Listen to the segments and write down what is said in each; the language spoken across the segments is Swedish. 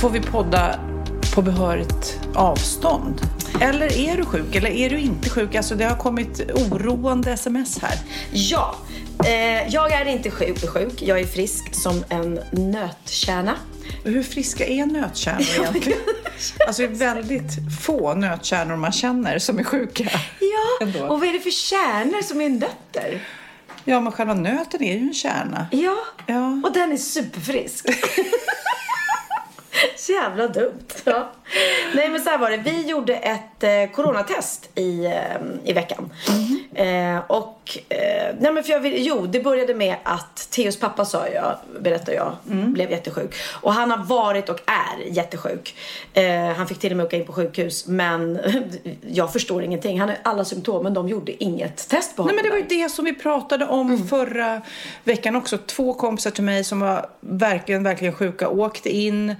Får vi podda på behörigt avstånd? Eller är du sjuk eller är du inte sjuk? Alltså det har kommit oroande sms här. Ja, eh, jag är inte sjuk, sjuk. Jag är frisk som en nötkärna. Hur friska är nötkärnor egentligen? Alltså det är väldigt få nötkärnor man känner som är sjuka. Ja, Ändå. och vad är det för kärnor som är nötter? Ja, men själva nöten är ju en kärna. Ja, Ja. och den är superfrisk. Så jävla dumt. Ja. Nej men så här var det. Vi gjorde ett eh, coronatest i, eh, i veckan. Eh, och, eh, nej men för jag vill, jo det började med att Theos pappa sa jag, berättar jag, blev jättesjuk. Och han har varit och är jättesjuk. Eh, han fick till och med åka in på sjukhus men jag förstår ingenting. Han har alla symptom men de gjorde inget test på honom. Nej, men det var ju det som vi pratade om förra veckan också. Två kompisar till mig som var verkligen, verkligen sjuka åkte in,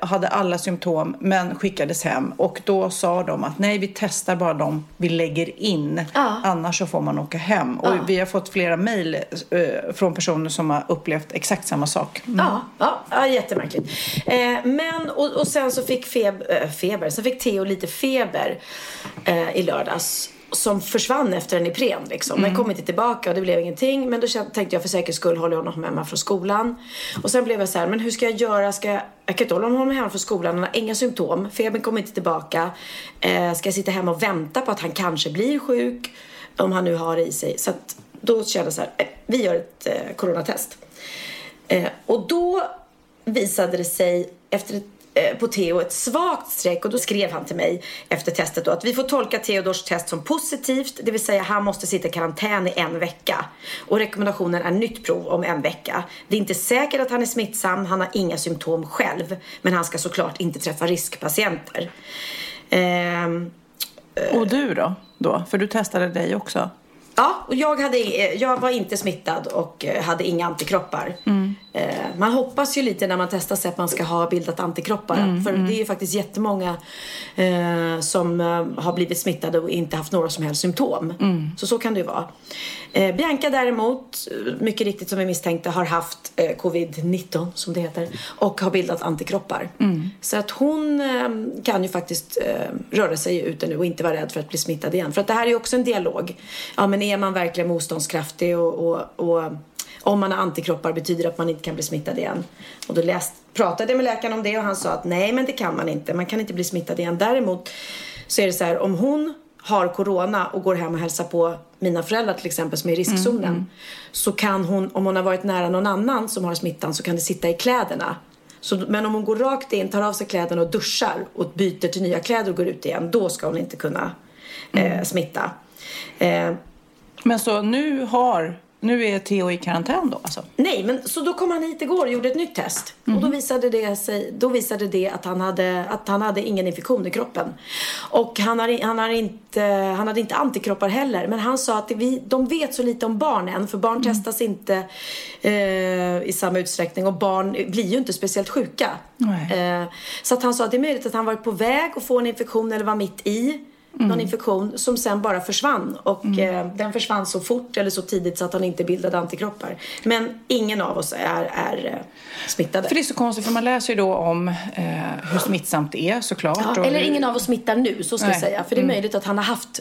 hade alla symptom men skickades hem. Och då sa de att nej, vi testar bara dem vi lägger in. Ja. Annars så får man åka hem. Och vi har fått flera mejl eh, från personer som har upplevt exakt samma sak. Mm. Ja, ja, ja jättemärkligt. Eh, men, och, och sen så fick feb, eh, feber, så fick Theo lite feber eh, i lördags. Som försvann efter en Ipren liksom. Den kom inte tillbaka och det blev ingenting. Men då tänkte jag för säkerhets skull håller jag honom hemma från skolan. Och sen blev jag så här, men hur ska jag göra? Ska jag, jag kan inte hålla honom hemma från skolan. Han har inga symptom. Febern kommer inte tillbaka. Eh, ska jag sitta hemma och vänta på att han kanske blir sjuk? Om han nu har det i sig. Så att då kände jag så här, eh, vi gör ett eh, coronatest. Eh, och då visade det sig efter ett, Eh, på Theo ett svagt streck och då skrev han till mig efter testet då att vi får tolka Theodors test som positivt, det vill säga han måste sitta i karantän i en vecka. Och rekommendationen är nytt prov om en vecka. Det är inte säkert att han är smittsam, han har inga symptom själv, men han ska såklart inte träffa riskpatienter. Ehm, Och du då? då? För du testade dig också. Ja, och jag, hade, eh, jag var inte smittad och eh, hade inga antikroppar. Eh, Man hoppas ju lite när man testar sig att man ska ha bildat antikroppar. För det är ju faktiskt jättemånga eh, som har blivit smittade och inte haft några som helst symptom. Så så kan det ju vara. Eh, Bianca däremot, mycket riktigt som vi misstänkte, har haft eh, covid-19 som det heter. Och har bildat antikroppar. Så att hon kan ju faktiskt röra sig ute nu och inte vara rädd för att bli smittad igen. För att det här är ju också en dialog. Ja men är man verkligen motståndskraftig och, och, och om man har antikroppar betyder det att man inte kan bli smittad igen. Och då läst, pratade jag med läkaren om det och han sa att nej men det kan man inte. Man kan inte bli smittad igen. Däremot så är det så här om hon har corona och går hem och hälsar på mina föräldrar till exempel som är i riskzonen. Så kan hon, om hon har varit nära någon annan som har smittan så kan det sitta i kläderna. Så, men om hon går rakt in, tar av sig kläderna och duschar och byter till nya kläder och går ut igen. Då ska hon inte kunna eh, smitta. Eh, Men så nu har, nu är Theo i karantän då alltså? Nej, men så då kom han hit igår och gjorde ett nytt test. Och då visade det sig, då visade det att han hade, att han hade ingen infektion i kroppen. Och han, har, han, har inte, han hade inte antikroppar heller. Men han sa att vi, de vet så lite om barn än. För barn testas inte eh, i samma utsträckning. Och barn blir ju inte speciellt sjuka. Eh, så att han sa att det är möjligt att han varit på väg att få en infektion eller var mitt i. någon infektion som sen bara försvann. Och eh, den försvann så fort eller så tidigt så att han inte bildade antikroppar. Men ingen av oss är, är eh, smittade. För det är så konstigt, för man läser ju då om eh, hur smittsamt det är såklart. Ja, eller hur- ingen av oss smittar nu, så ska jag Nej. säga. För det är möjligt att han har haft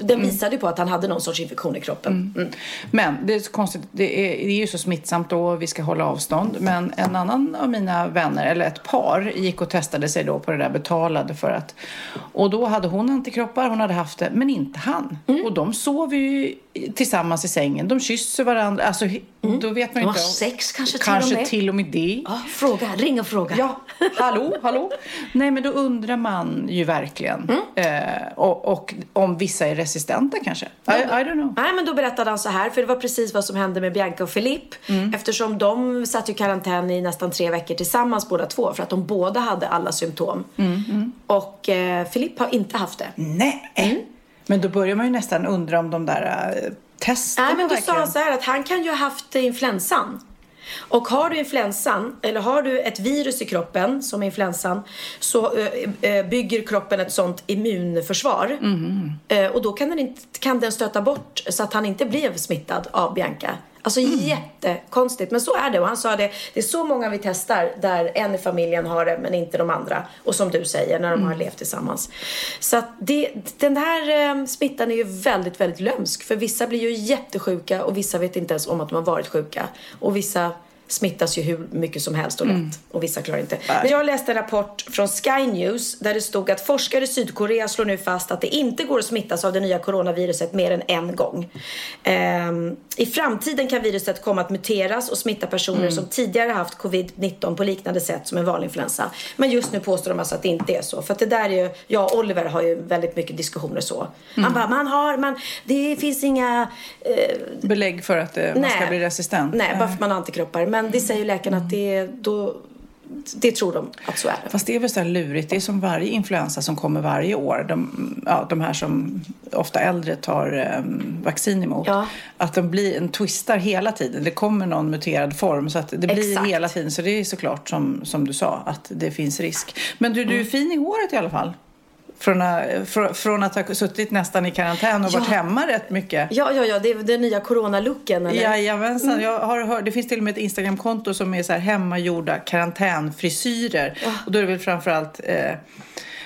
den visade ju på att han hade någon sorts infektion i kroppen. Mm. Men det är så konstigt, det är, det är ju så smittsamt då, vi ska hålla avstånd. Men en annan av mina vänner, eller ett par, gick och testade sig då på det där betalade för att... Och då hade hon antikroppar, hon hade haft det, men inte han. Mm. Och de sov ju tillsammans i sängen, de kysser varandra. Alltså, då vet man De ju har inte... sex kanske till Kanske och med. till och med det. Ja, fråga, ring och fråga. Ja, hallå, hallå. Nej, men då undrar man ju verkligen. Mm. Eh, och, och om vissa är resistenta kanske. I, I don't know. Nej, men då berättade han så här, för det var precis vad som hände med Bianca och Philippe. Mm. Eftersom de satt i karantän i nästan tre veckor tillsammans båda två, för att de båda hade alla symptom. Mm, Och eh, har inte haft det. Nej. Mm. Men då börjar man ju nästan undra om de där äh, testerna Nej, men då sa verkligen... han så här att han kan ju ha haft influensan. Och har du influensan, eller har du ett virus i kroppen som är influensan, så eh, eh, bygger kroppen ett sånt immunförsvar. Eh, och då kan den, inte, kan den stöta bort så att han inte blev smittad av Bianca. Alltså jättekonstigt, men så är det. Och han sa det, det är så många vi testar där en i familjen har det men inte de andra. Och som du säger, när de har levt tillsammans. Så att det, den här eh, smittan är ju väldigt, väldigt lömsk. För vissa blir ju jättesjuka och vissa vet inte ens om att de har varit sjuka. Och vissa smittas ju hur mycket som helst och lätt. Och vissa klarar inte. Men jag läste en rapport från Sky News där det stod att forskare i Sydkorea slår nu fast att det inte går att smittas av det nya coronaviruset mer än en gång. Ehm, I framtiden kan viruset komma att muteras och smitta personer som tidigare haft covid-19 på liknande sätt som en vanlig influensa. Men just nu påstår de alltså att det inte är så. För att det där är ju, jag och Oliver har ju väldigt mycket diskussioner så. Han bara, man har, man, det finns inga eh, Belägg för att eh, man ska bli resistent. Nej, bara för att man har antikroppar. Men det säger läkarna att det, då, det tror de att så är det. Fast det är väl så här lurigt. Det är som varje influensa som kommer varje år. De, ja, de här som ofta äldre tar eh, vaccin emot. Ja. Att de blir en twistar hela tiden. Det kommer någon muterad form. Så att det blir Exakt. hela tiden. Så det är såklart som, som du sa att det finns risk. Men du, Mm. du är fin i håret i alla fall. Från, att- fr, från att ha suttit nästan i karantän och Ja. varit hemma rätt mycket. Ja, ja, ja, det är den nya coronalooken eller? Jajamensan. Mm. Jag har hört, det finns till och med ett Instagramkonto som är så här hemmagjorda karantänfrisyrer. Och då är det väl framförallt eh,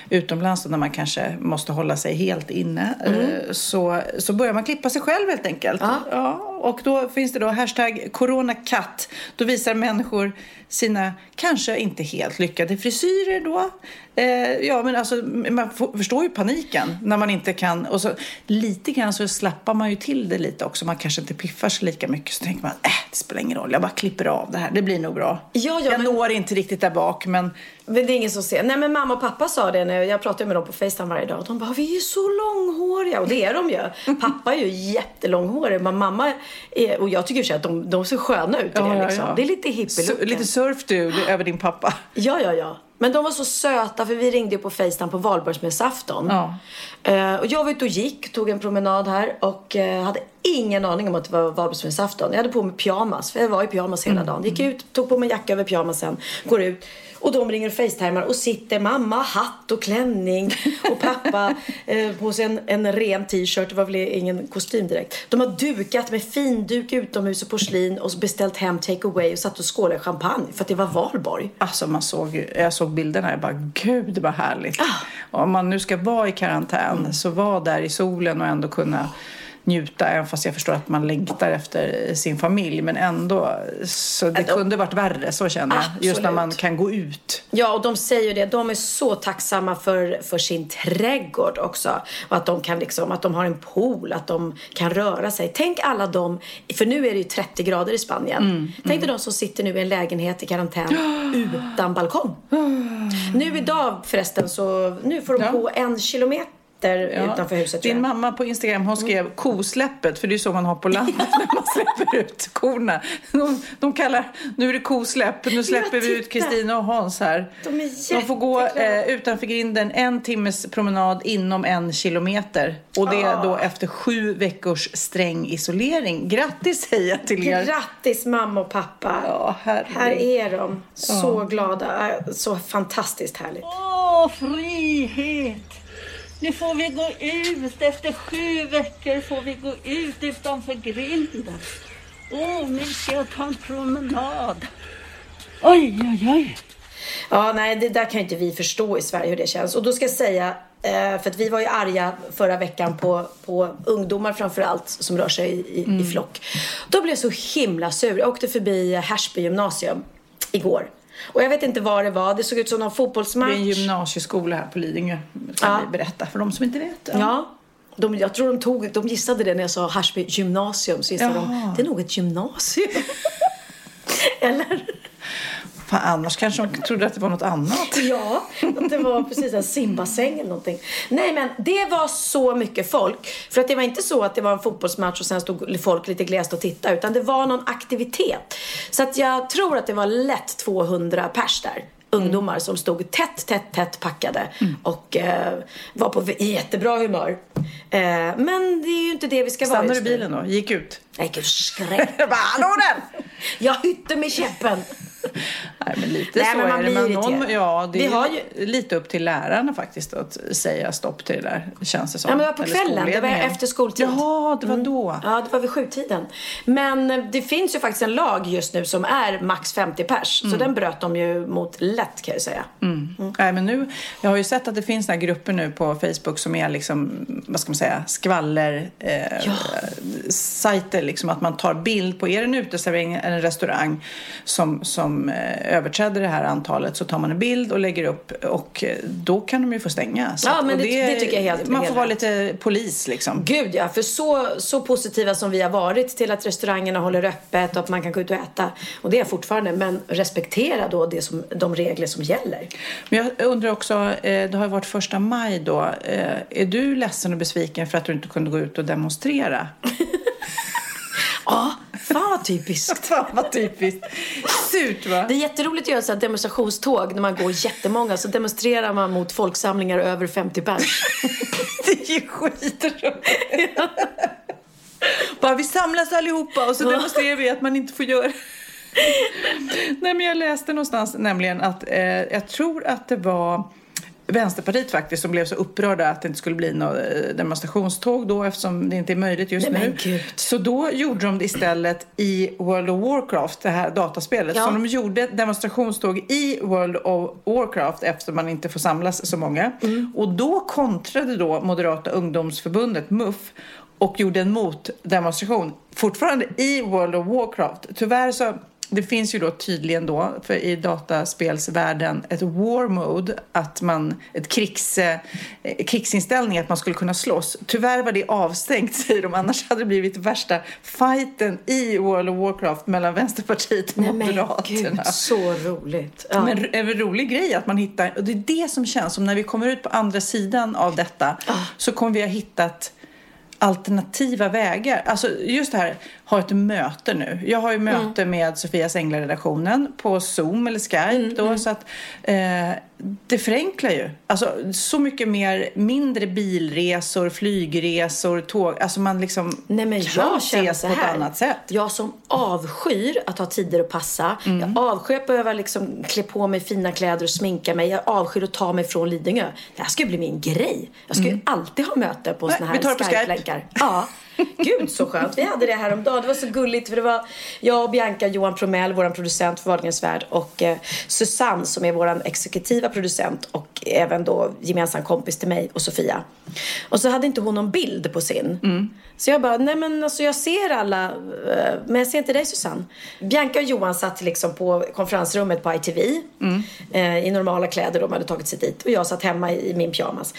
utomlands när man kanske måste hålla sig helt inne. Eh, så, så börjar man klippa sig själv helt enkelt. Mm. Ja. Ja, och då finns det då hashtag coronakatt. Då visar människor sina kanske inte helt lyckade frisyrer då. Eh, ja, men alltså man förstår ju paniken när man inte kan. Och så lite grann så slappar man ju till det lite också. Man kanske inte piffar sig lika mycket. Så tänker man, äh, det spelar ingen roll. Jag bara klipper av det här. Det blir nog bra. Ja, ja, jag men- når inte riktigt där bak, men Men det är ingen som ser. Nej men mamma och pappa sa det när jag pratade med dem på Facetime varje dag. De bara, vi är så långhåriga. Och det är de ju. Pappa är ju jättelånghårig. Men mamma och jag tycker att de, de ser sköna ut i Ja, det ja, liksom. ja. Det är lite hippie lite surf du över din pappa. Ja, ja, ja. Men de var så söta för vi ringde ju på Facetime på valborgsmässoafton. Ja. Eh, och jag var ute och gick, tog en promenad här och eh, hade ingen aning om att det var valborgsmässoafton. Jag hade på mig pyjamas, för jag var i pyjamas hela dagen. Gick ut, tog på mig jacka över pyjamasen, går ut. Och de ringer och facetimar och sitter mamma hatt och klänning och pappa eh, på sig en, en ren t-shirt. Det var väl ingen kostym direkt. De har dukat med finduk utomhus och porslin och beställt hem take away och satt och skålade champagne för att det var valborg. Alltså man såg, jag såg bilderna jag bara gud vad härligt. Ah. Om man nu ska vara i karantän Mm. så var där i solen och ändå kunna njuta även fast jag förstår att man längtar efter sin familj men ändå så det Ändå. kunde varit värre så känner jag. Just när Absolut. man kan gå ut. Ja, och de säger det. De är så tacksamma för, för sin trädgård också. Och att de kan liksom, att de har en pool, att de kan röra sig. Tänk alla de, för nu är det ju 30 grader i Spanien. Tänk dig de som sitter nu i en lägenhet i karantän utan balkong. Nu idag förresten så, nu får de Ja. gå en kilometer utanför huset Din mamma på Instagram hon skrev kosläppet för det är så man har på landet när man släpper ut korna. De, de kallar, nu är det kosläpp, nu släpper vi ut. Kristina och Hans här. De är De får gå eh, utanför grinden en timmes promenad inom en kilometer. Och det är då efter sju veckors sträng isolering. Grattis säger jag till er. Grattis mamma och pappa. Ja. Här är de. Så glada. Så fantastiskt härligt. Åh, frihet! Nu får vi gå ut. Efter sju veckor får vi gå ut utanför grinden. Åh, nu ska jag ta en promenad. Oj, oj, oj. Ja, nej, det där kan inte vi förstå i Sverige hur det känns. Och då ska jag säga, eh, för att vi var ju arga förra veckan på, på ungdomar framför allt som rör sig i, i, i flock. Då blev jag så himla sur. Jag åkte förbi Härsby gymnasium igår. Och jag vet inte vad det var. Det såg ut som någon Det fotbollsmatch. är en gymnasieskola här på Lidingö. Ska Ja. vi berätta för de som inte vet. Ja. De, jag tror de, tog, de gissade det när jag sa Härsby gymnasium. Så gissade de, Jaha. det är nog ett gymnasium. Eller? Fan, annars kanske de trodde att det var något annat. Ja, att det var precis en simbassäng eller någonting. Nej men det var så mycket folk. För att det var inte så att det var en fotbollsmatch och sen stod folk lite glest och tittade. Utan det var någon aktivitet. Så att jag tror att det var lätt 200 pers där. Ungdomar som stod tätt, tätt, tätt packade och eh, var på jättebra humör. Eh, men det är ju inte det vi ska vara Stannade du bilen då? Gick ut? Skräck. Jag bara, hallå där! Jag hytte med käppen. Nej, men lite Nej, så men man är det. Men någon, ja, det Vi är har lite upp till lärarna faktiskt att säga stopp till det där, känns det som. Ja, men det var på Eller kvällen. Det var efter skoltid. Jaha, det var då. Ja, det var vid sjutiden. Men eh, det finns ju faktiskt en lag just nu som är max 50 pers. Mm. Så den bröt de ju mot lätt kan jag säga. Nej, men nu, jag har ju sett att det finns några grupper nu på Facebook som är liksom, vad ska man säga, skvaller eh, sajter. Liksom, att man tar bild på, är det en uteservering eller en restaurang som, som eh, överträder det här antalet så tar man en bild och lägger upp och eh, då kan de ju få stänga. Så Ja, men och det- det tycker jag helt- Man helt får vara lite polis liksom. Gud ja, för så, så positiva som vi har varit till att restaurangerna håller öppet och att man kan gå ut och äta. Och det är fortfarande. Men respektera då det som, de regler som gäller. Men jag undrar också, eh, det har ju varit första maj då. Är du ledsen och besviken för att du inte kunde gå ut och demonstrera? Ja, fan vad typiskt. Fan vad typiskt. Surt va? Det är jätteroligt att göra så här demonstrationståg när man går jättemånga. Så demonstrerar man mot folksamlingar över 50 pers. Det är ju skitroligt. Bara vi samlas allihopa och så demonstrerar vi att man inte får göra Nej men jag läste någonstans nämligen att eh, jag tror att det var Vänsterpartiet faktiskt som blev så upprörda att det inte skulle bli något eh, demonstrationståg då eftersom det inte är möjligt just Nej, nu. Så då gjorde de det istället i World of Warcraft, det här dataspelet. Ja. Så de gjorde demonstrationståg i World of Warcraft eftersom man inte får samlas så många. Mm. Och då kontrade då Moderata ungdomsförbundet, MUF, och gjorde en motdemonstration. Fortfarande i World of Warcraft. Tyvärr så det finns ju då tydligen då, för i dataspelsvärlden, ett war mode, att man, ett krigs, eh, krigsinställning, att man skulle kunna slåss. Tyvärr var det avstängt, säger de, annars hade det blivit värsta fighten i World of Warcraft mellan Vänsterpartiet och Nej men Moderaterna. gud, så roligt. Ja. Men en rolig grej att man hittar, och det är det som känns som när vi kommer ut på andra sidan av detta så kommer vi ha hittat alternativa vägar. Alltså just det här, ha ett möte nu. Jag har ju möte med Sofias Änglar-redaktionen på Zoom eller Skype då, så att eh, det förenklar ju. Alltså så mycket mer, mindre bilresor, flygresor, tåg. Alltså man liksom Nej men kan jag ses så på ett annat sätt. Jag som avskyr att ha tider att passa. Jag avskyr att behöva liksom klä på mig fina kläder och sminka mig. Jag avskyr att ta mig från Lidingö. Det här ska ju bli min grej. Jag ska ju alltid ha möte på tar här. Skype-länkar. Ja. Gud så skönt. Vi hade det här om dagen. Det var så gulligt för det var jag och Bianca Johan Promell, vår producent för Wahlgrens värld och eh, Susanne som är vår exekutiva producent och även då gemensam kompis till mig och Sofia. Och så hade inte hon någon bild på sin. Så jag bara, nej men alltså jag ser alla, eh, men jag ser inte dig Susanne. Bianca och Johan satt liksom på konferensrummet på ITV eh, i normala kläder, de hade tagit sig dit. Och jag satt hemma i, i min pyjamas.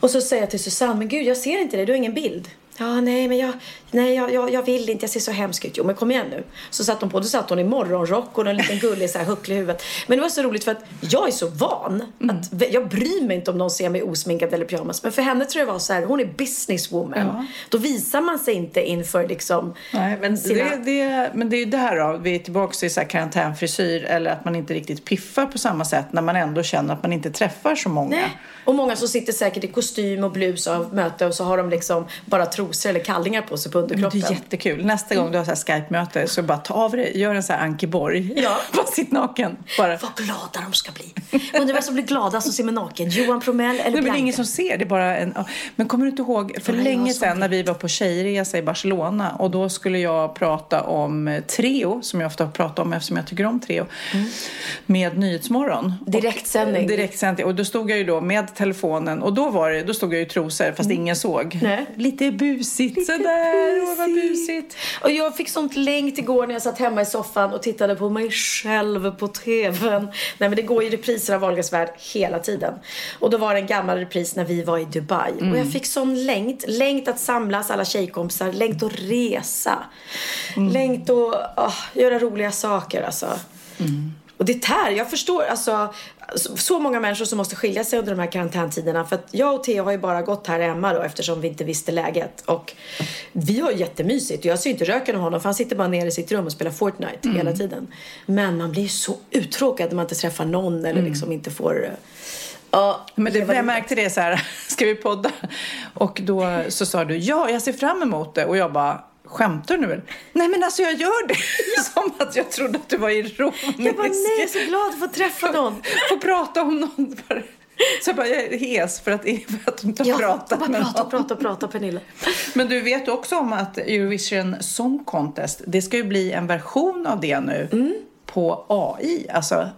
Och så säger jag till Susanne, men gud jag ser inte dig, du har ingen bild. Ja, nej, men jag, nej, jag, jag, jag vill inte, jag ser så hemsk ut. Jo, men kom igen nu. Så satt hon på, då satt hon i morgonrock och en liten gullig så här hucklig i huvudet. Men det var så roligt för att jag är så van. Att, jag bryr mig inte om någon ser mig osminkad eller pyjamas. Men för henne tror jag det var så här, hon är businesswoman. Då visar man sig inte inför liksom Nej, men, sina... det, det, men det är ju där då, vi är tillbaka till så här karantänfrisyr eller att man inte riktigt piffar på samma sätt när man ändå känner att man inte träffar så många. Nej. Och många som sitter säkert i kostym och blus av möte och så har de liksom bara trosor trosor eller kallingar på sig på Men underkroppen. Det är jättekul. Nästa gång du har Skype-möte så bara ta av dig, gör en så här Ankeborg. Ja. bara sitt naken. Bara. Vad glada de ska bli. Undrar vem som blir gladast och ser mig naken. Johan Promell eller Nej, men det är ingen som ser, det är bara en... Men kommer du inte ihåg, för jag länge sedan när vi var på tjejresa i Barcelona och då skulle jag prata om eh, Treo, som jag ofta pratar om eftersom jag tycker om Treo, med Nyhetsmorgon. Mm. Direktsändning. Direktsändning. Och då stod jag ju då med telefonen och då var det, då stod jag i trosor fast ingen såg. Mm. Nej. Lite busigt sådär, åh vad busigt. Och jag fick sånt längt igår när jag satt hemma i soffan och tittade på mig själv på TVn. Nej men det går ju repriser av Wahlgrens värld hela tiden. Och då var det en gammal repris när vi var i Dubai. Och jag fick sån längt. Längt att samlas alla tjejkompisar. Längt att resa. Längt att ah, göra roliga saker alltså. Och det tär. Jag förstår alltså så- många människor som måste skilja sig under de här karantäntiderna. För att jag och Theo har ju bara gått här hemma då eftersom vi inte visste läget. Och vi har ju jättemysigt. Jag ser inte röken av honom för han sitter bara nere i sitt rum och spelar Fortnite hela tiden. Men man blir ju så uttråkad när man inte träffar någon eller liksom inte får... eh, Ja, Men det, jag märkte det så här, ska vi podda? Och då så sa du, ja jag ser fram emot det. Och jag bara, skämtar du nu eller? Nej men alltså jag gör det. Som att jag trodde att du var ironisk. Jag bara, nej, jag är så glad att få träffa någon. Få prata om någon. Bara. Så jag bara, jag är hes för att, för att du inte har Ja, pratat bara med prata, någon. prata, prata, Pernilla. Men du vet också om att Eurovision Song Contest, det ska ju bli en version av det nu Mm. på AI, alltså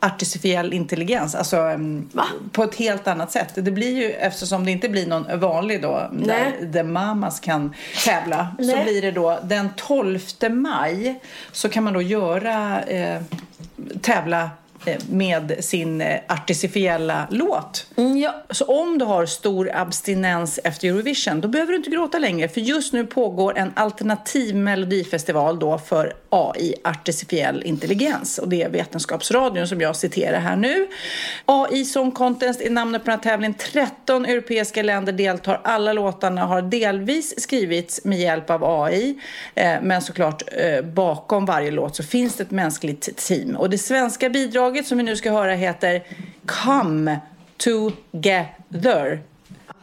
artificiell intelligens, alltså em, Va? på ett helt annat sätt. Det blir ju, eftersom det inte blir någon vanlig då, där Nej. The Mamas kan tävla, så Nej. blir det då den 12 maj så kan man då göra, eh, tävla eh, med sin eh, artificiella låt. Mm, ja. Så om du har stor abstinens efter Eurovision, då behöver du inte gråta längre. För just nu pågår en alternativ melodifestival då för AI, artificiell intelligens. Och det är Vetenskapsradion som jag citerar här nu. AI Song Contest är namnet på den här tävlingen. 13 europeiska länder deltar. Alla låtarna har delvis skrivits med hjälp av AI. Eh, men såklart eh, bakom varje låt så finns det ett mänskligt team. Och det svenska bidraget som vi nu ska höra heter Come Together.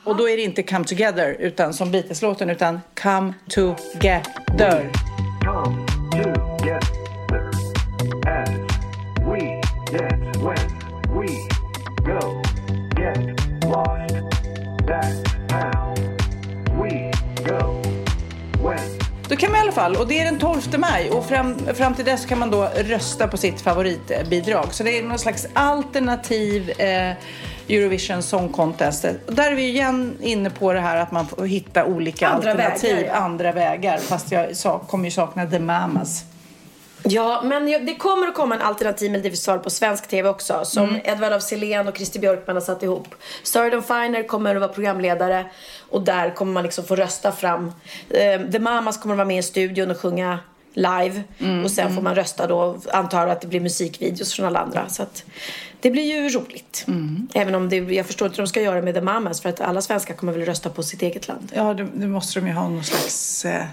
Och då är det inte Come Together utan som Beatles-låten utan Come Together. come together as we dance when we go get lost. That's how we go when Då kan man i alla fall, och det är den 12 maj och fram, fram till dess kan man då rösta på sitt favoritbidrag. Så det är någon slags alternativ eh, Eurovision Song Contest. Och Där är vi igen inne på det här att man får hitta olika Andra alternativ, vägar, ja. andra vägar. Fast jag sa, kommer ju sakna The Mamas. Ja, men det kommer att komma en alternativ melodifestival på svensk TV också. Som Mm. Edvard af Sillén och Christer Björkman har satt ihop. Sarah Finer kommer att vara programledare. Och där kommer man liksom få rösta fram. Eh, The Mamas kommer att vara med i studion och sjunga live. Mm, och sen får man rösta då. Antar att det blir musikvideos från alla andra. Så att det blir ju roligt. Mm. Även om det, jag förstår inte hur de ska göra med The Mamas. För att alla svenskar kommer väl rösta på sitt eget land. Ja, det, det måste de ju ha någon slags... Eh,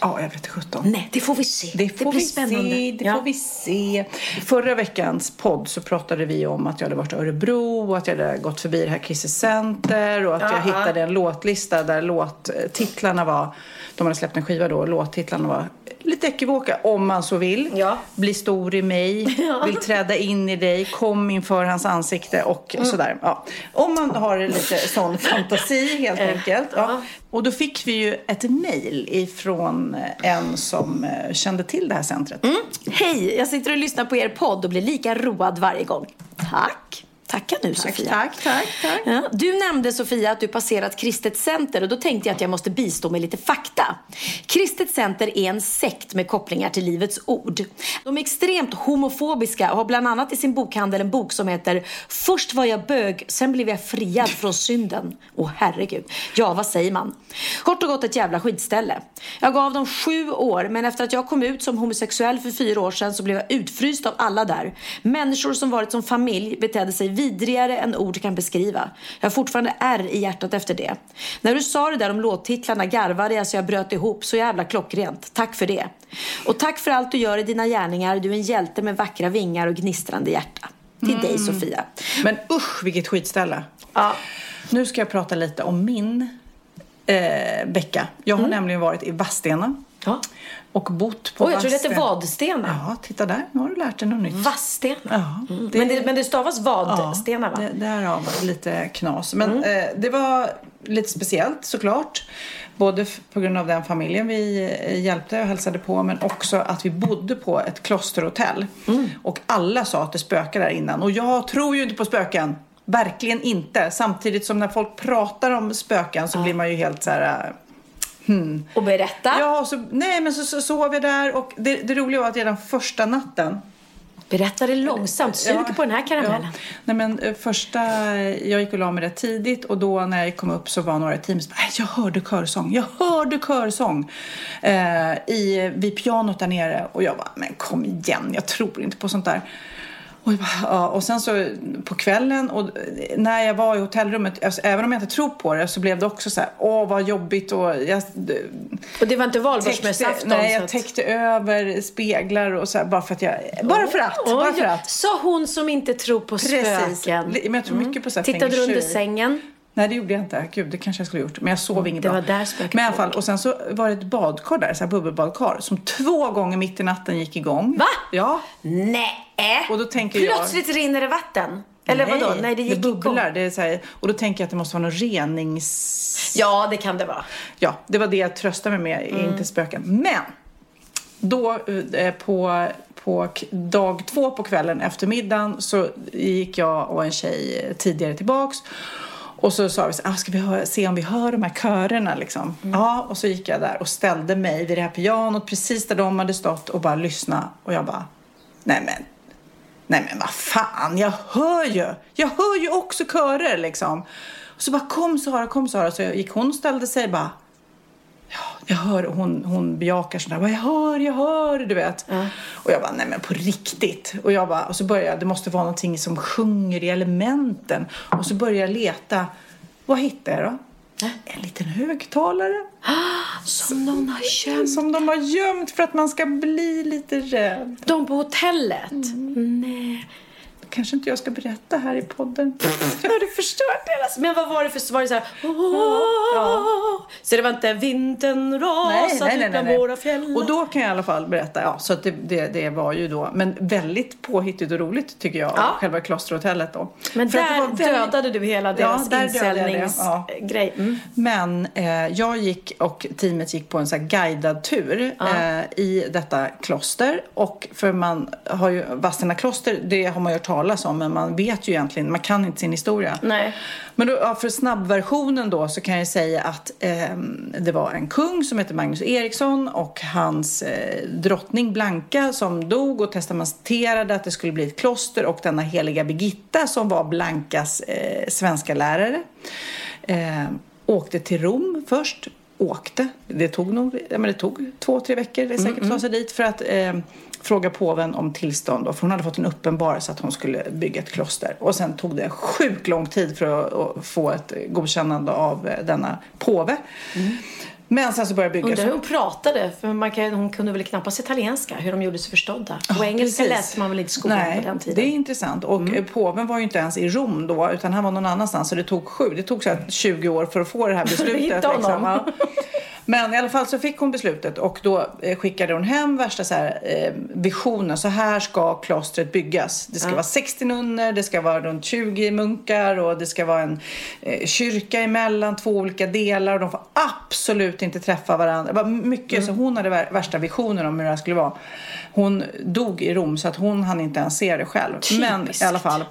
ja, jag vet inte sjutton. Nej, det får vi se. Det får blir vi spännande. se. Det Ja. får vi se. Förra veckans podd så pratade vi om att jag hade varit i Örebro och att jag hade gått förbi det här Christer Center och att jag Aha. hittade en låtlista där låttitlarna var, de hade släppt en skiva då, låttitlarna var lite ekivoka om man så vill. Ja. Bli stor i mig, vill träda in i dig, kom inför hans ansikte och Mm. sådär. Ja. Om man har lite sån fantasi helt enkelt. Ja. ja. Och då fick vi ju ett mejl ifrån en som eh, kände till det här centret. Hej, jag sitter och lyssnar på er podd och blir lika road varje gång. Tack. Tacka nu Sofia. tack, tack, tack. Ja, du nämnde Sofia att du passerat Kristet Center och då tänkte jag att jag måste bistå med lite fakta. Kristet Center är en sekt med kopplingar till Livets Ord. De är extremt homofobiska och har bland annat i sin bokhandel en bok som heter Först var jag bög, sen blev jag friad från synden. Åh herregud. Ja, vad säger man? Kort och gott ett jävla skitställe. Jag gav dem sju år, men efter att jag kom ut som homosexuell för fyra år sedan så blev jag utfryst av alla där. Människor som varit som familj betedde sig vidrigare än ord kan beskriva. Jag har fortfarande ärr i hjärtat efter det. När du sa det där om låttitlarna garvade jag så jag bröt ihop. Så jävla klockrent. Tack för det. Och tack för allt du gör i dina gärningar. Du är en hjälte med vackra vingar och gnistrande hjärta. Till dig Sofia. Men usch vilket skitställe. Ja. Nu ska jag prata lite om min eh, Becka. Jag har nämligen varit i Vadstena Ja. Och bott på Oj, jag trodde det hette Vadstena. Ja, titta där. Nu har du lärt dig något nytt. Vadstena. Ja, Mm. Men, det, men det stavas Vadstena va? Det, där har man lite knas. Men Mm. eh, det var lite speciellt såklart. Både på grund av den familjen vi eh, hjälpte och hälsade på men också att vi bodde på ett klosterhotell. Mm. Och alla sa att det spökade där innan. Och jag tror ju inte på spöken. Verkligen inte. Samtidigt som när folk pratar om spöken så blir man ju helt så här... eh, Och berätta. Ja, så, nej men så, så sov jag där och det, det roliga var att redan första natten Berätta det långsamt. Sug Ja. på den här karamellen. Ja. Nej, men eh, första, jag gick och la mig rätt tidigt och då när jag kom upp så var några i teamet som bara, "Äh, jag hörde körsång, jag hörde körsång eh, i, vid pianot där nere och jag bara, men kom igen, jag tror inte på sånt där. Och, bara, ja, och sen så på kvällen och när jag var i hotellrummet, alltså, även om jag inte tror på det så blev det också så här, åh vad jobbigt och jag Och det var inte valborgsmässoafton? nej, jag att- täckte över speglar och så här, bara för att jag, bara för att, bara Oj, för att. Sa hon som inte tror på Precis. spöken. Men jag tror mycket på så här Tittade feng du under sängen? Nej, det gjorde jag inte. Gud, det kanske jag skulle ha gjort. Men jag sov inget det bra. var där spöket Men i alla fall, och sen så var det ett badkar där, så här bubbelbadkar, som två gånger mitt i natten gick igång. Va? Ja. Nej. Och då tänker jag- Plötsligt rinner det vatten. Eller vadå? Nej, det gick bubblar. igång. Det är så här, och då tänker jag att det måste vara någon renings... Ja, det kan det vara. Ja, det var det jag tröstade mig med, Mm. inte spöken. Men då eh, på, på dag två på kvällen, eftermiddagen, så gick jag och en tjej tidigare tillbaks. Och så sa vi så ah, ska vi höra, se om vi hör de här körerna liksom. Mm. Ja, och så gick jag där och ställde mig vid det här pianot precis där de hade stått och bara lyssna. Och jag bara, nej men, nej men vad fan, jag hör ju, jag hör ju också körer liksom. Och så bara kom Sara, kom Sara. Så gick hon och ställde sig bara, jag hör, hon, hon bejakar sådär, "Vad jag hör, jag hör, du vet. Och jag bara, nej men på riktigt. Och jag bara, och så började jag, det måste vara någonting som sjunger i elementen. Och så började jag leta, vad hittade jag då? En liten högtalare. Som någon har gömt. Som de har gömt för att man ska bli lite rädd. De på hotellet? Mm. Nej. Kanske inte jag ska berätta här i podden. Har du förstört deras? Men vad var det för... Var det så här... Ja. Så det var inte vintern rasat utan våra fjällar? Och då kan jag i alla fall berätta, ja, så att det, det, det var ju då, men väldigt påhittigt och roligt tycker jag, Ja. själva klosterhotellet då. Men För där väldigt- dödade du hela deras ja. inställningsgrej. Mm. Men eh, jag gick och teamet gick på en så här guidad tur eh, i detta kloster. Och för man har ju, Vadstena kloster, det har man ju hört talas om men man vet ju egentligen, man kan inte sin historia. Nej. Men då, ja, för snabbversionen då så kan jag säga att ehm, det var en kung som hette Magnus Eriksson och hans eh, drottning Blanka som dog och testamenterade att det skulle bli ett kloster och denna heliga Birgitta som var Blankas eh, svenska lärare eh, åkte till Rom först. Åkte. Det tog nog ja, men det tog två, tre veckor det säkert att ta sig dit för att eh, fråga påven om tillstånd. Då, för hon hade fått en uppenbarelse att hon skulle bygga ett kloster. Och sen tog det sjukt lång tid för att, få ett godkännande av eh, denna påve. Mm. Men sen så började byggas. Undrar hur hon pratade, för man kan, hon kunde väl knappast italienska, hur de gjorde sig förstådda. Och engelska Precis. läste man väl inte i skolan Nej, på den tiden. Mm. det är intressant. Och eh, påven var ju inte ens i Rom då, utan han var någon annanstans. Så det tog sju, det tog så här 20 år för att få det här beslutet. Ja. Men i alla fall så fick hon beslutet och då eh, skickade hon hem värsta så här, eh, visionen. Så här ska klostret byggas. Det ska vara 60 nunnor, det ska vara runt 20 munkar och det ska vara en eh, kyrka emellan två olika delar. Och de får absolut inte träffa varandra. Det var mycket, så hon hade vär- värsta visionen om hur det här skulle vara. Hon dog i Rom så att hon hann inte ens se det själv. Men Typiskt. i alla fall.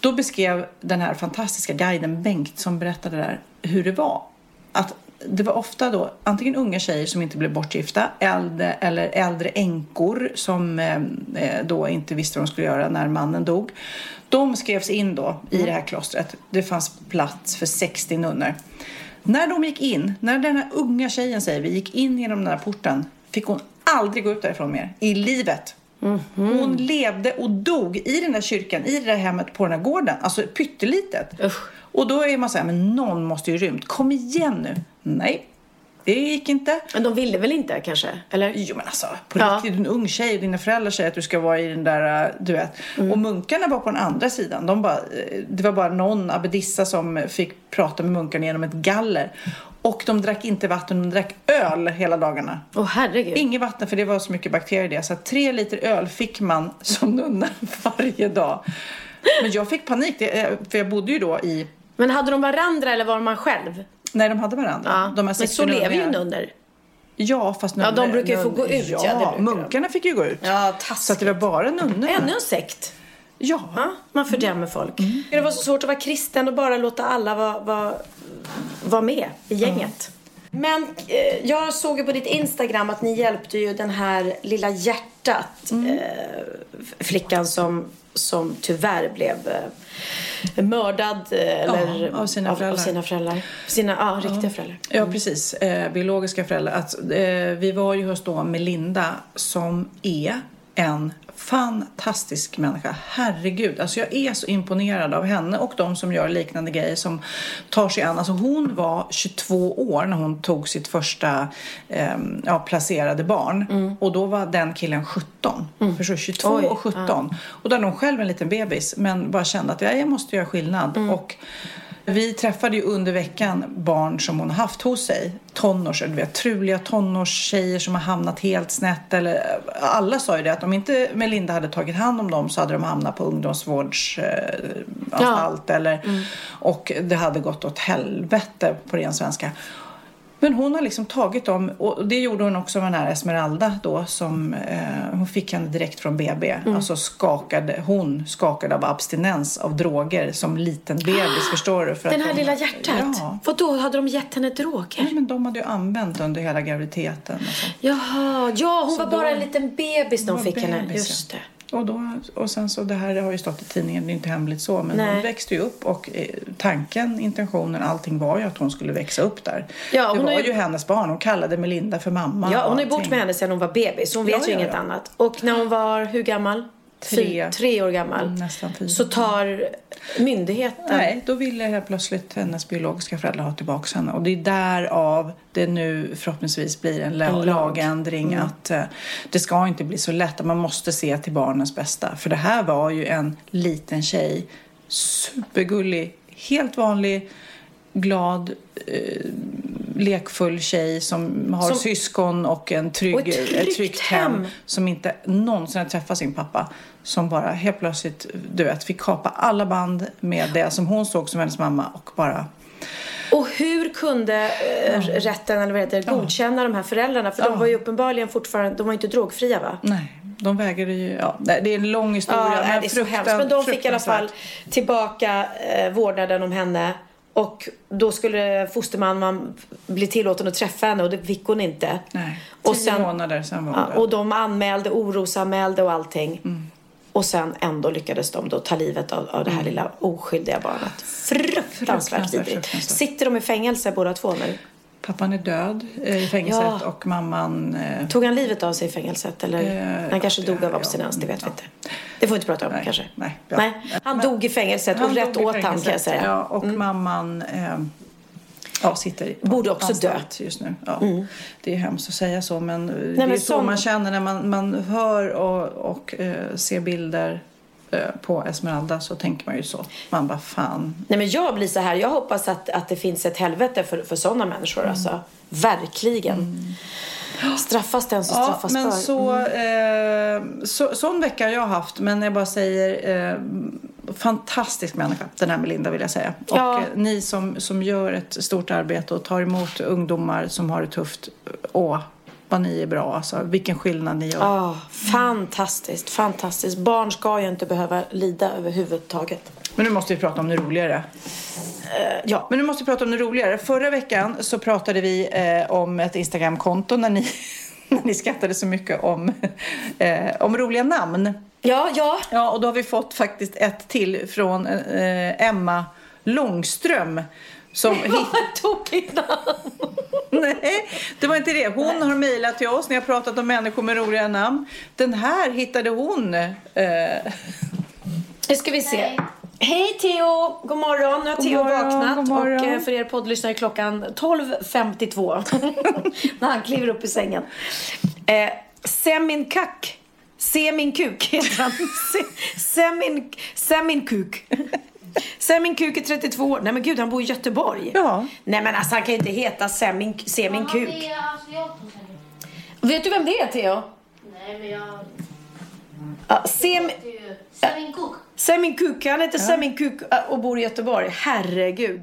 Då beskrev den här fantastiska guiden Bengt som berättade där hur det var. Att det var ofta då antingen unga tjejer som inte blev bortgifta äldre, eller äldre änkor som eh, eh, då inte visste vad de skulle göra när mannen dog. De skrevs in då i det här klostret. Det fanns plats för 60 nunnor. När de gick in, när den här unga tjejen säger vi gick in genom den här porten fick hon aldrig gå ut därifrån mer i livet. Hon levde och dog i den där kyrkan, i det där hemmet på den här gården. Alltså pyttelitet. Usch. Och då är man så här, men någon måste ju rymt. Kom igen nu. Nej. Det gick inte. Men de ville väl inte kanske? Eller? Jo men alltså, på Ja. riktigt, du är en ung tjej och dina föräldrar säger att du ska vara i den där, äh, du vet. Mm. Och munkarna var på den andra sidan. De bara, eh, det var bara någon abbedissa som fick prata med munkarna genom ett galler. Och de drack inte vatten, de drack öl hela dagarna. Åh herregud. Inget vatten för det var så mycket bakterier i det. Så tre liter öl fick man som nunna varje dag. Men jag fick panik, eh, för jag bodde ju då i, Men hade de varandra eller var man själv? När de hade varandra. Ja. De här Men 60 så lever ju nunnor. Ja, fast Ja, de nunnor- brukar ju få gå ut, ja, Ja, brukar de. munkarna fick ju gå ut. Ja, Så att det var bara nunnorna. Ännu en sekt. Ja. Ja, man fördömer folk. Mm. Det var så svårt att vara kristen och bara låta alla vara, vara, vara med i gänget. Men eh, jag såg ju på ditt Instagram att ni hjälpte ju den här lilla hjärtat. Mm. Eh, flickan som, som tyvärr blev eh, mördad. Eh, eller, av sina Av föräldrar. sina föräldrar. Sina, ja, riktiga föräldrar. Ja, precis. Eh, biologiska föräldrar. Att, eh, vi var ju hos då Melinda som är en fantastisk människa. Herregud, alltså jag är så imponerad av henne och de som gör liknande grejer som tar sig an. Alltså hon var 22 år när hon tog sitt första eh, ja, placerade barn och då var den killen 17. Förstår du? 22 Oj, och 17. Och då hade hon själv en liten bebis men bara kände att ja, jag måste göra skillnad. Och vi träffade ju under veckan barn som hon har haft hos sig. Tonårs, du vet, truliga tonårstjejer som har hamnat helt snett. Eller, alla sa ju det att om inte Melinda hade tagit hand om dem så hade de hamnat på ungdomsvårdsanstalt. Eller, Och det hade gått åt helvete på ren svenska. Men hon har liksom tagit dem och det gjorde hon också med den här Esmeralda då som eh, hon fick henne direkt från BB. Mm. Alltså skakade, hon skakade av abstinens av droger som liten bebis förstår du. För Den här de- lilla hjärtat. Ja. Vadå, hade de gett henne droger? Nej, men de hade ju använt under hela graviditeten. Jaha, ja hon Så var bara då- en liten bebis när hon fick henne. bebis, Just ja. det. Och, då, och sen så, det här har ju stått i tidningen, det är inte hemligt så, men Nej. hon växte ju upp och eh, tanken, intentionen, allting var ju att hon skulle växa upp där. Ja, det hon var har ju... ju- hennes barn, hon kallade Melinda för mamma. Ja, hon har ju bott med henne sedan hon var bebis. så Hon vet Ja, ju ja, inget ja. annat. Och när hon var, hur gammal? Tre. Tre år gammal. Mm, nästan fyra. Så tar myndigheten... Nej, då ville helt plötsligt hennes biologiska föräldrar ha tillbaka henne. Och det är därav det nu förhoppningsvis blir en, En lag. lagändring. Att eh, det ska inte bli så lätt. att Man måste se till barnens bästa. För det här var ju en liten tjej. Supergullig. Helt vanlig. Glad. Eh, lekfull tjej som har Som- syskon och en trygg, Och ett tryggt tryggt hem. hem. Som inte någonsin har träffat sin pappa. Som bara helt plötsligt, du vet, fick kapa alla band med det som hon såg som hennes mamma och bara Och hur kunde eh, rätten eller vad heter det, godkänna de här föräldrarna? För de var ju uppenbarligen fortfarande, de var inte drogfria va? Nej, de vägrade ju... Ja, det är en lång historia. Ja, men det är så hemskt. Men de fick i alla fall tillbaka eh, vårdnaden om henne. Och då skulle fostermamman bli tillåten att träffa henne och det fick hon inte. Nej, Och tio sen- månader sen var hon Ja, och de anmälde, orosanmälde och allting. Mm. Och sen ändå lyckades de då ta livet av, av det här lilla oskyldiga barnet. Fruktansvärt vidrigt. Sitter de i fängelse båda två nu? Pappan är död eh, i fängelset Ja. och mamman... Eh, Tog han livet av sig i fängelset? Eller? Eh, han kanske ja, dog av ja, abstinens, det vet ja. vi inte. Det får vi inte prata om Nej, kanske. nej, ja. nej. Han Men- dog i fängelset och rätt åt han kan jag säga. Mm. Ja, och mamman eh, ja, sitter Borde också dö. just nu. Ja. Det är hemskt att säga så men det är men så som- man känner när man, man hör och, och eh, ser bilder på Esmeralda så tänker man ju så. Man bara fan. Nej men jag blir så här, jag hoppas att, att det finns ett helvete för, för sådana människor alltså. Verkligen. Straffas den Ja, straffas men bör. så, eh, så, sån vecka har jag haft. Men jag bara säger, eh, fantastisk människa, den här Melinda vill jag säga. Ja. Och eh, ni som, som gör ett stort arbete och tar emot ungdomar som har det tufft. Åh, vad ni är bra alltså. Vilken skillnad ni gör. Ja, fantastiskt, fantastiskt. Barn ska ju inte behöva lida överhuvudtaget. Men nu måste vi prata om det roligare. Eh, ja. Men nu måste vi prata om det roligare. Förra veckan så pratade vi eh, om ett Instagramkonto när ni, när ni skrattade så mycket om, eh, om roliga namn. Ja, ja. Ja, och då har vi fått faktiskt ett till från eh, Emma Långström. Som hitt... Tokigt namn. Nej, det var inte det. Hon har mejlat till oss när jag pratat om människor med roliga namn. Den här hittade hon. Eh... Nu ska vi se. Hej Theo! God morgon. Nu har God Theo vaknat. morgon. Och eh, för er poddlyssnare är klockan 12.52. när han kliver upp i sängen. Eh, Semin Kack. Semin Kuk heter han. Se- Semin, Semin Kuk. Semin Kuk är 32 år. Nej men gud, han bor i Göteborg. Ja. Nej men alltså han kan ju inte heta Semin, Semin Kuk. Vet du vem det är Theo? Nej, men jag... Ja, Sem, Semin Cook. Semin Kuk, han heter Semin Kuk eh, och bor i Göteborg. Herregud.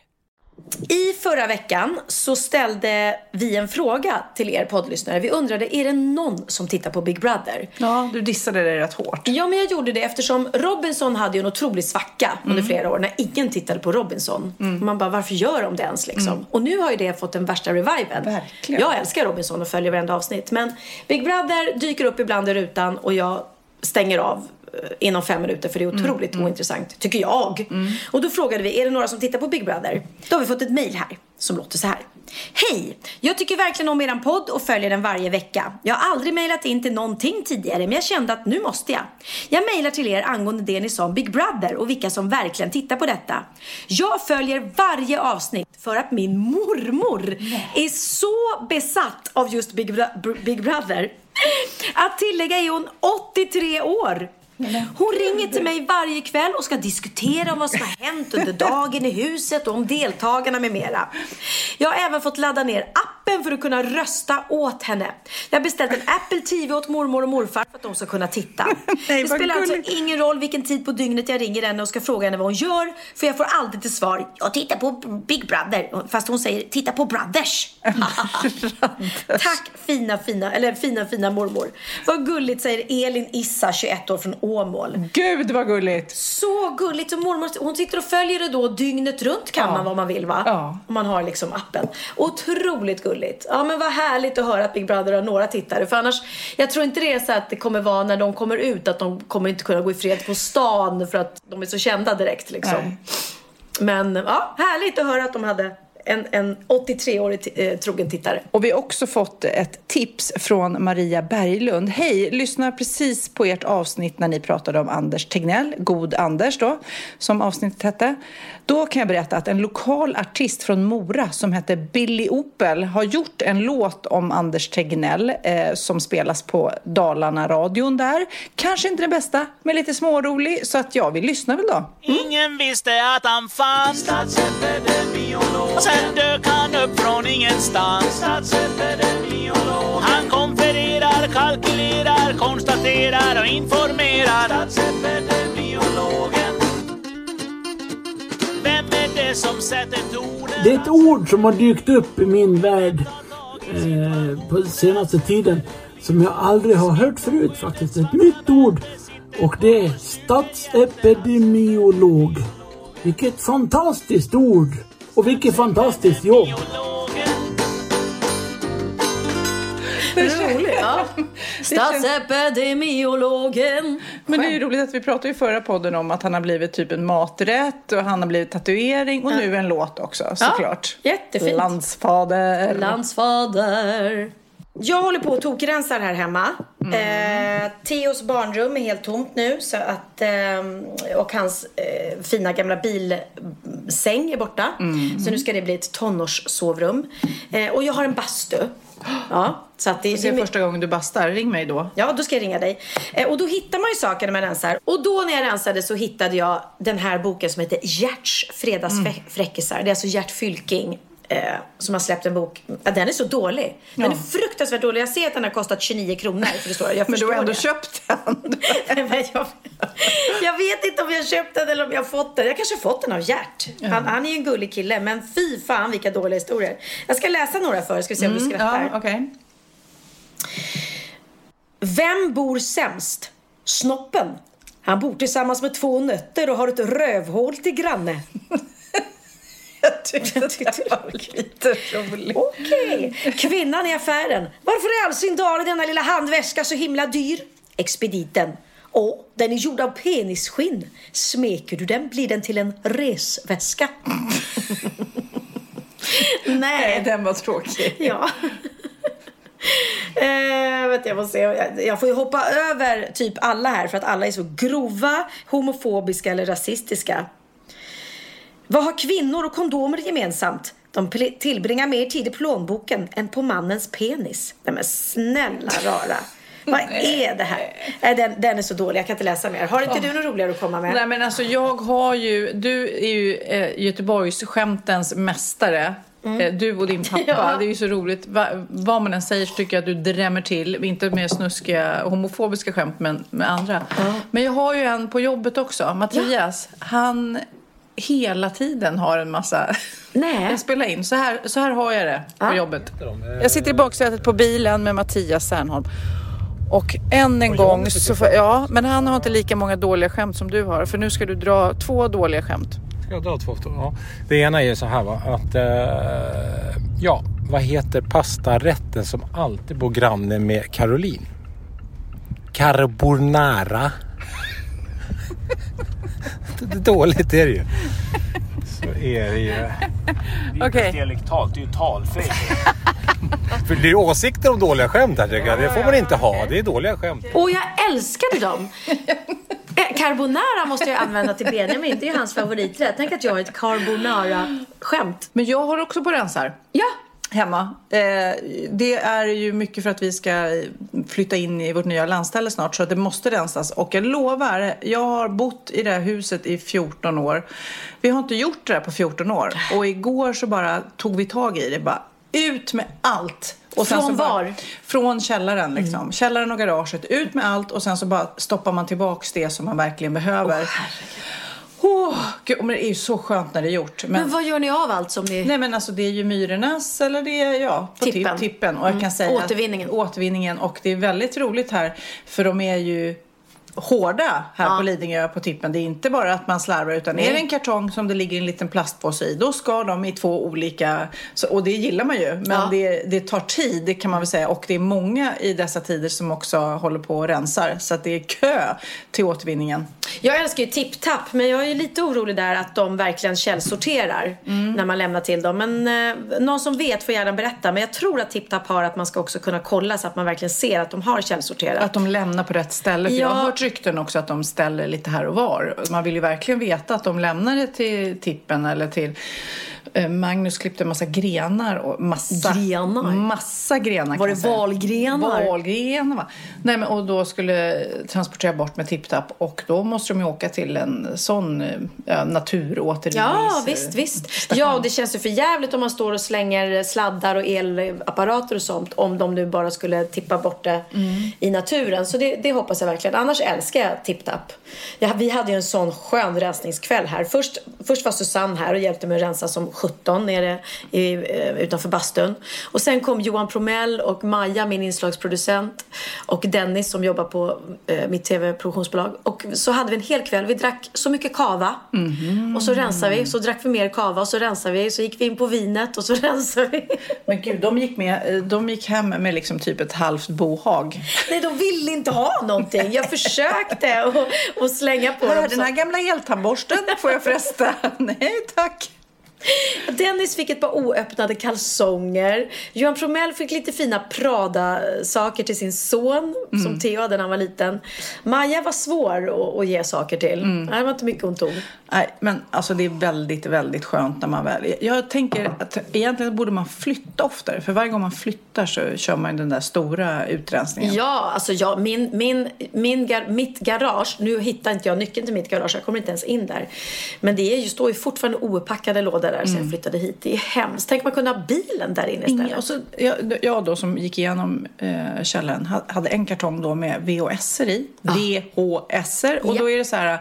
I förra veckan så ställde vi en fråga till er poddlyssnare. Vi undrade, är det någon som tittar på Big Brother? Ja, du dissade det rätt hårt. Ja, men jag gjorde det eftersom Robinson hade ju en otrolig svacka under flera år när ingen tittade på Robinson. Och man bara, varför gör de det ens liksom? Och nu har ju det fått den värsta reviven. Verkligen. Jag älskar Robinson och följer varenda avsnitt. Men Big Brother dyker upp ibland i rutan och jag stänger av inom fem minuter för det är otroligt ointressant, tycker jag. Och då frågade vi, är det några som tittar på Big Brother? Då har vi fått ett mejl här som låter så här. Hej! Jag tycker verkligen om eran podd och följer den varje vecka. Jag har aldrig mejlat in till någonting tidigare men jag kände att nu måste jag. Jag mejlar till er angående det ni sa om Big Brother och vilka som verkligen tittar på detta. Jag följer varje avsnitt för att min mormor är så besatt av just Big, Bro- Big Brother. Att tillägga är hon 83 år. Hon ringer till mig varje kväll och ska diskutera om vad som har hänt under dagen i huset och om deltagarna med mera. Jag har även fått ladda ner appen för att kunna rösta åt henne. Jag har beställt en Apple TV åt mormor och morfar för att de ska kunna titta. Nej, det spelar alltså ingen roll vilken tid på dygnet jag ringer henne och ska fråga henne vad hon gör. För jag får alltid till svar, jag tittar på Big Brother. Fast hon säger, titta på Brothers. Tack fina, fina, eller fina, fina mormor. Vad gulligt säger Elin Issa, 21 år från Åmål. Gud vad gulligt! Så gulligt. Och mormor, hon sitter och följer det då dygnet runt kan Ja. man vad man vill va? Ja. Om man har liksom appen. Otroligt gulligt. Ja men vad härligt att höra att Big Brother har några tittare. För annars, jag tror inte det är så att det kommer vara när de kommer ut att de kommer inte kunna gå i fred på stan för att de är så kända direkt liksom. Nej. Men ja, härligt att höra att de hade en, en 83-årig t- eh, trogen tittare. Och vi har också fått ett tips från Maria Berglund. Hej, lyssna precis på ert avsnitt när ni pratade om Anders Tegnell, God Anders då, som avsnittet hette. Då kan jag berätta att en lokal artist från Mora som heter Billy Opel har gjort en låt om Anders Tegnell eh, som spelas på Dalarna-radion där. Kanske inte den bästa, men lite smårolig, så att jag vill lyssna väl då. Ingen visste att han fanns sen dök han upp från ingenstans Statsepidemiolog Han konfererar, kalkylerar, konstaterar och informerar Statsepidemiologen Vem är det som sätter tonen? Det är ett ord som har dykt upp i min värld eh, på senaste tiden som jag aldrig har hört förut faktiskt. Ett nytt ord. Och det är statsepidemiolog. Vilket fantastiskt ord! Och vilket fantastiskt jobb! Roligt, ja. Statsepidemiologen. Men det är ju roligt att vi pratade i förra podden om att han har blivit typ en maträtt och han har blivit tatuering och nu en låt också såklart. jättefint. Landsfader. Landsfader. Jag håller på och tokrensar här hemma. Mm. Eh, Theos barnrum är helt tomt nu. Så att, ehm, och hans eh, fina gamla bilsäng är borta. Mm. Så nu ska det bli ett tonårssovrum. Eh, och jag har en bastu. Ja, så att det, Det är första gången du bastar, ring mig då. Ja, då ska jag ringa dig. Eh, och då hittar man ju saker när man rensar. Och då när jag rensade så hittade jag den här boken som heter Gerts fredagsfräckisar. Det är alltså Gert Fylking eh, som har släppt en bok. Ja, den är så dålig. Den Ja. är fruktansvärt dålig. Jag ser att den har kostat 29 kronor. För det står, jag Men du har ändå det. köpt den. Nej, jag, jag vet inte om jag köpt den eller om jag har fått den. Jag kanske har fått den av Gert. Han, han är ju en gullig kille. Men fy fan vilka dåliga historier. Jag ska läsa några för er. Ska vi se om du skrattar. Mm, Ja, okej. Vem bor sämst? Snoppen. Han bor tillsammans med två nötter och har ett rövhål till granne. Jag tyckte att det var lite roligt. Okej. Kvinnan i affären. Varför i all sin dar är denna lilla handväska så himla dyr? Expediten. Åh, den är gjord av penisskinn. Smeker du den blir den till en resväska. Nej, Nej. den var tråkig. Ja. Eh, vet jag, se. Jag, jag får ju hoppa över typ alla här för att alla är så grova, homofobiska eller rasistiska. Vad har kvinnor och kondomer gemensamt? De tillbringar mer tid i plånboken än på mannens penis. Nej men snälla rara. Vad är det här? Nej, den, den är så dålig, jag kan inte läsa mer. Har inte du något roligare att komma med? Nej men alltså jag har ju, du är ju eh, Göteborgs skämtens mästare. Eh, Du och din pappa, Ja. det är ju så roligt. Va, vad man än säger så tycker jag att du drämmer till. Inte med snuskiga homofobiska skämt men med andra. Men jag har ju en på jobbet också, Mattias. Han hela tiden har en massa... Nej. Jag spelar in. Så här, så här har jag det på jobbet. Jag sitter i baksätet på bilen med Mattias Särnholm. Och än en gång så får, Ja, men han har inte lika många dåliga skämt som du har. För nu ska du dra två dåliga skämt. Ska jag dra två? Ja. Det ena är ju så här va, att eh, ja, vad heter pastarätten som alltid bor granne med Caroline? Carbonara. det är dåligt är det ju. Så är det ju. Det är Okej. inte dialektalt, det är ju talfel. För det är åsikter om dåliga skämt här tycker jag. Det får man inte ha. Det är dåliga skämt. Och jag älskade dem! Eh, Carbonara måste jag använda till Benjamin, det är ju hans favoriträtt. Tänk att jag har ett carbonara-skämt. Men jag har också på rensar. Ja, Hemma. Eh, det är ju mycket för att vi ska flytta in i vårt nya landställe snart så att det måste rensas. Och jag lovar, jag har bott i det här huset i 14 år. Vi har inte gjort det här på 14 år. Och igår så bara tog vi tag i det. Bara ut med allt. Och sen Från så bara, var? Mm. Från källaren liksom. Källaren och garaget. Ut med allt och sen så bara stoppar man tillbaks det som man verkligen behöver. Åh, gud, men det är ju så skönt när det är gjort. men vad gör ni av allt som ni... Nej men alltså det är ju Myrornas eller det är ja, på Tippen. tippen. Och jag kan säga att- Återvinningen. återvinningen. Och det är väldigt roligt här för de är ju hårda här på Lidingö på tippen. Det är inte bara att man slarvar utan är det en kartong som det ligger en liten plastpåse i då ska de i två olika, så, och det gillar man ju. Men Ja. det, det tar tid det kan man väl säga och det är många i dessa tider som också håller på och rensar. Så att det är kö till återvinningen. Jag älskar ju TipTap, men jag är lite orolig där att de verkligen källsorterar Mm. när man lämnar till dem. Men eh, någon som vet får gärna berätta. Men jag tror att TipTap har att man ska också kunna kolla så att man verkligen ser att de har källsorterat. Att de lämnar på rätt ställe. För Ja. Jag har hört rykten också att de ställer lite här och var. Man vill ju verkligen veta att de lämnar det till tippen eller till Magnus klippte en massa grenar och massa Grenar? Massa grenar Var det valgrenar? Valgrenar va? Nej men och då skulle transportera bort med tipptapp och då måste de ju åka till en sån eh, ja, naturåtervinnings... Ja, visst, visst. Ja, och det känns ju för jävligt om man står och slänger sladdar och elapparater och sånt om de nu bara skulle tippa bort det i naturen. Så det, det hoppas jag verkligen. Annars älskar jag TipTap. Ja, vi hade ju en sån skön rensningskväll här. Först, först var Susanne här och hjälpte mig att rensa som 17 nere i, eh, utanför bastun. Och sen kom Johan Promell och Maja, min inslagsproducent och Dennis som jobbar på eh, mitt tv-produktionsbolag. Och så hade vi en hel kväll. Vi drack så mycket kava och så rensade vi. Så drack vi mer kava och så rensade vi. Så gick vi in på vinet och så rensade vi. Men gud, de gick, med, eh, de gick hem med liksom typ ett halvt bohag. Nej, de ville inte ha någonting. Jag försökte och, och slänga på Här, dem. den Så- här gamla eltandborsten får jag fresta. Nej tack. Dennis fick ett par oöppnade kalsonger. Johan Promell fick lite fina Prada-saker till sin son, som Theo hade när han var liten. Maja var svår att, ge saker till. Nej, Det var inte mycket hon tog. Nej, men alltså det är väldigt, väldigt skönt när man väl... Jag tänker att egentligen borde man flytta oftare. För varje gång man flyttar så kör man den där stora utrensningen. Ja, alltså jag, min, min, min, gar, mitt garage, nu hittar inte jag nyckeln till mitt garage, jag kommer inte ens in där. Men det är ju, står ju fortfarande ouppackade lådor där sen jag flyttade hit. Det är hemskt. Tänk man kunde ha bilen där inne istället. Och så, jag, jag då som gick igenom eh, källaren ha- hade en kartong då med VHS i. VHS och Ja. då är det så här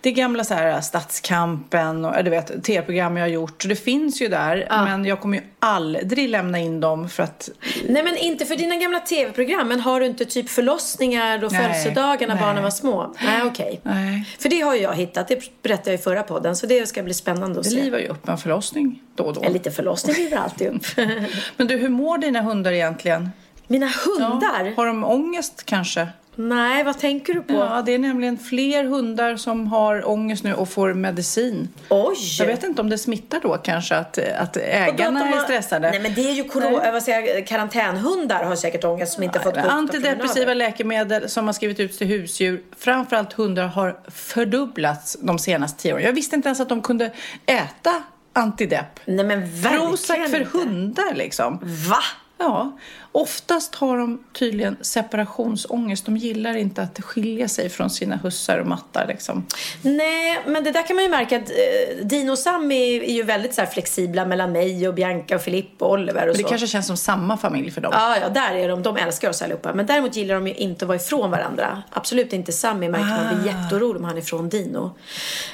det är gamla så här Stadskampen och du vet tv-program jag har gjort. Så det finns ju där men jag kommer ju aldrig lämna in dem för att Nej men inte för dina gamla tv-program. Men har du inte typ förlossningar och födelsedagar när barnen var små? Nej okej. Nej. För det har jag hittat. Det berättade jag i förra podden. Så det ska bli spännande att det se. livar ju upp en förlossning då och då. En liten förlossning livar alltid upp. Men du, hur mår dina hundar egentligen? Mina hundar? Har de ångest kanske? Nej, vad tänker du på? Ja, det är nämligen fler hundar som har ångest nu och får medicin. Oj! Jag vet inte om det smittar då kanske att, att ägarna de är har- stressade. Nej men det är ju corona, vad säger jag, karantänhundar har säkert ångest som inte fått gå ut på Antidepressiva läkemedel som har skrivit ut till husdjur, framförallt hundar, har fördubblats de senaste tio åren. Jag visste inte ens att de kunde äta antidepp. Nej men verkligen Prozac för inte. hundar liksom. Va? Ja, oftast har de tydligen separationsångest. De gillar inte att skilja sig från sina hussar och mattar liksom. Nej, men det där kan man ju märka att eh, Dino och Sammy är ju väldigt så flexibla mellan mig och Bianca och Filippa och Oliver och Men det så. kanske känns som samma familj för dem. Ja, ja, där är de. De älskar oss allihopa. Men däremot gillar de ju inte att vara ifrån varandra. Absolut inte Sammy märker man Ah. blir jätteorolig om han är ifrån Dino.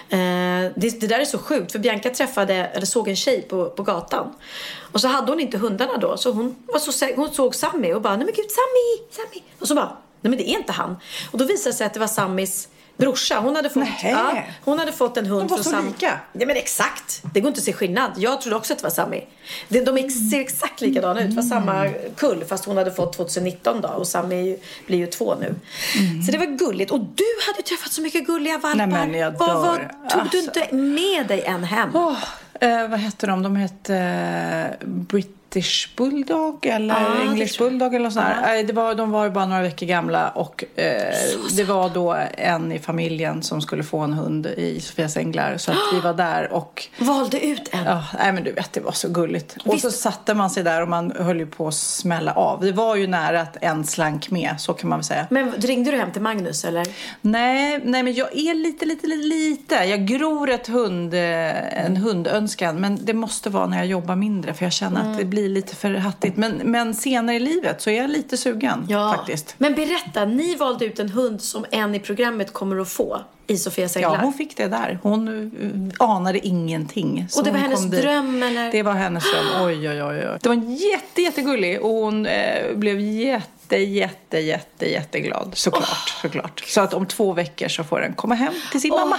Eh, det, det där är så sjukt för Bianca träffade, eller såg en tjej på, på gatan. Och så hade hon inte hundarna då. Så hon, var så, hon såg Sammy och bara, nej men gud Sammy, Sammy. Och så bara, nej men det är inte han. Och då visade det sig att det var Sammys brorsa. Hon hade fått, ja, hon hade fått en hund De var från så Sam- lika. Ja men exakt. Det går inte att se skillnad. Jag trodde också att det var Sammy. De, de ex- ser exakt likadana ut. Det var samma kull fast hon hade fått 2019 då och Sammy blir ju två nu. Så det var gulligt. Och du hade träffat så mycket gulliga valpar. Nej, men jag vad, vad, dör. tog du Alltså. inte med dig en hem? Åh, eh, vad hette de? De hette eh, British Bulldog eller Ah, jag. Bulldog eller något sånt. Eh, det var, de var bara några veckor gamla och eh, det var då en i familjen som skulle få en hund i Sofias Änglar. Så att vi var där och Valde ut en. Ja, nej men du vet, det var så gulligt. Och så satte man sig där och man höll ju på att smälla av. Det var ju nära att en slank med, så kan man väl säga. Men ringde du hem till Magnus eller? Nej, nej men jag är lite, lite, lite, lite. Jag gror ett hund, eh, en hundönskan. Men det måste vara när jag jobbar mindre. För jag känner Mm. att det blir lite för hattigt. Men, men senare i livet så är jag lite sugen faktiskt. Men berätta, ni valde ut en hund som en i programmet kommer att få i Sofias Änglar. Ja, hon fick det där. Hon eh, anade ingenting. Så Och det var hennes kom dit. dröm, eller? Det var hennes dröm. Oj, oj, oj. oj. Det var jätte, jättegullig och hon eh, blev jätte, jätte, jätte, jätteglad. Såklart, såklart. Så att om två veckor så får den komma hem till sin Åh, mamma.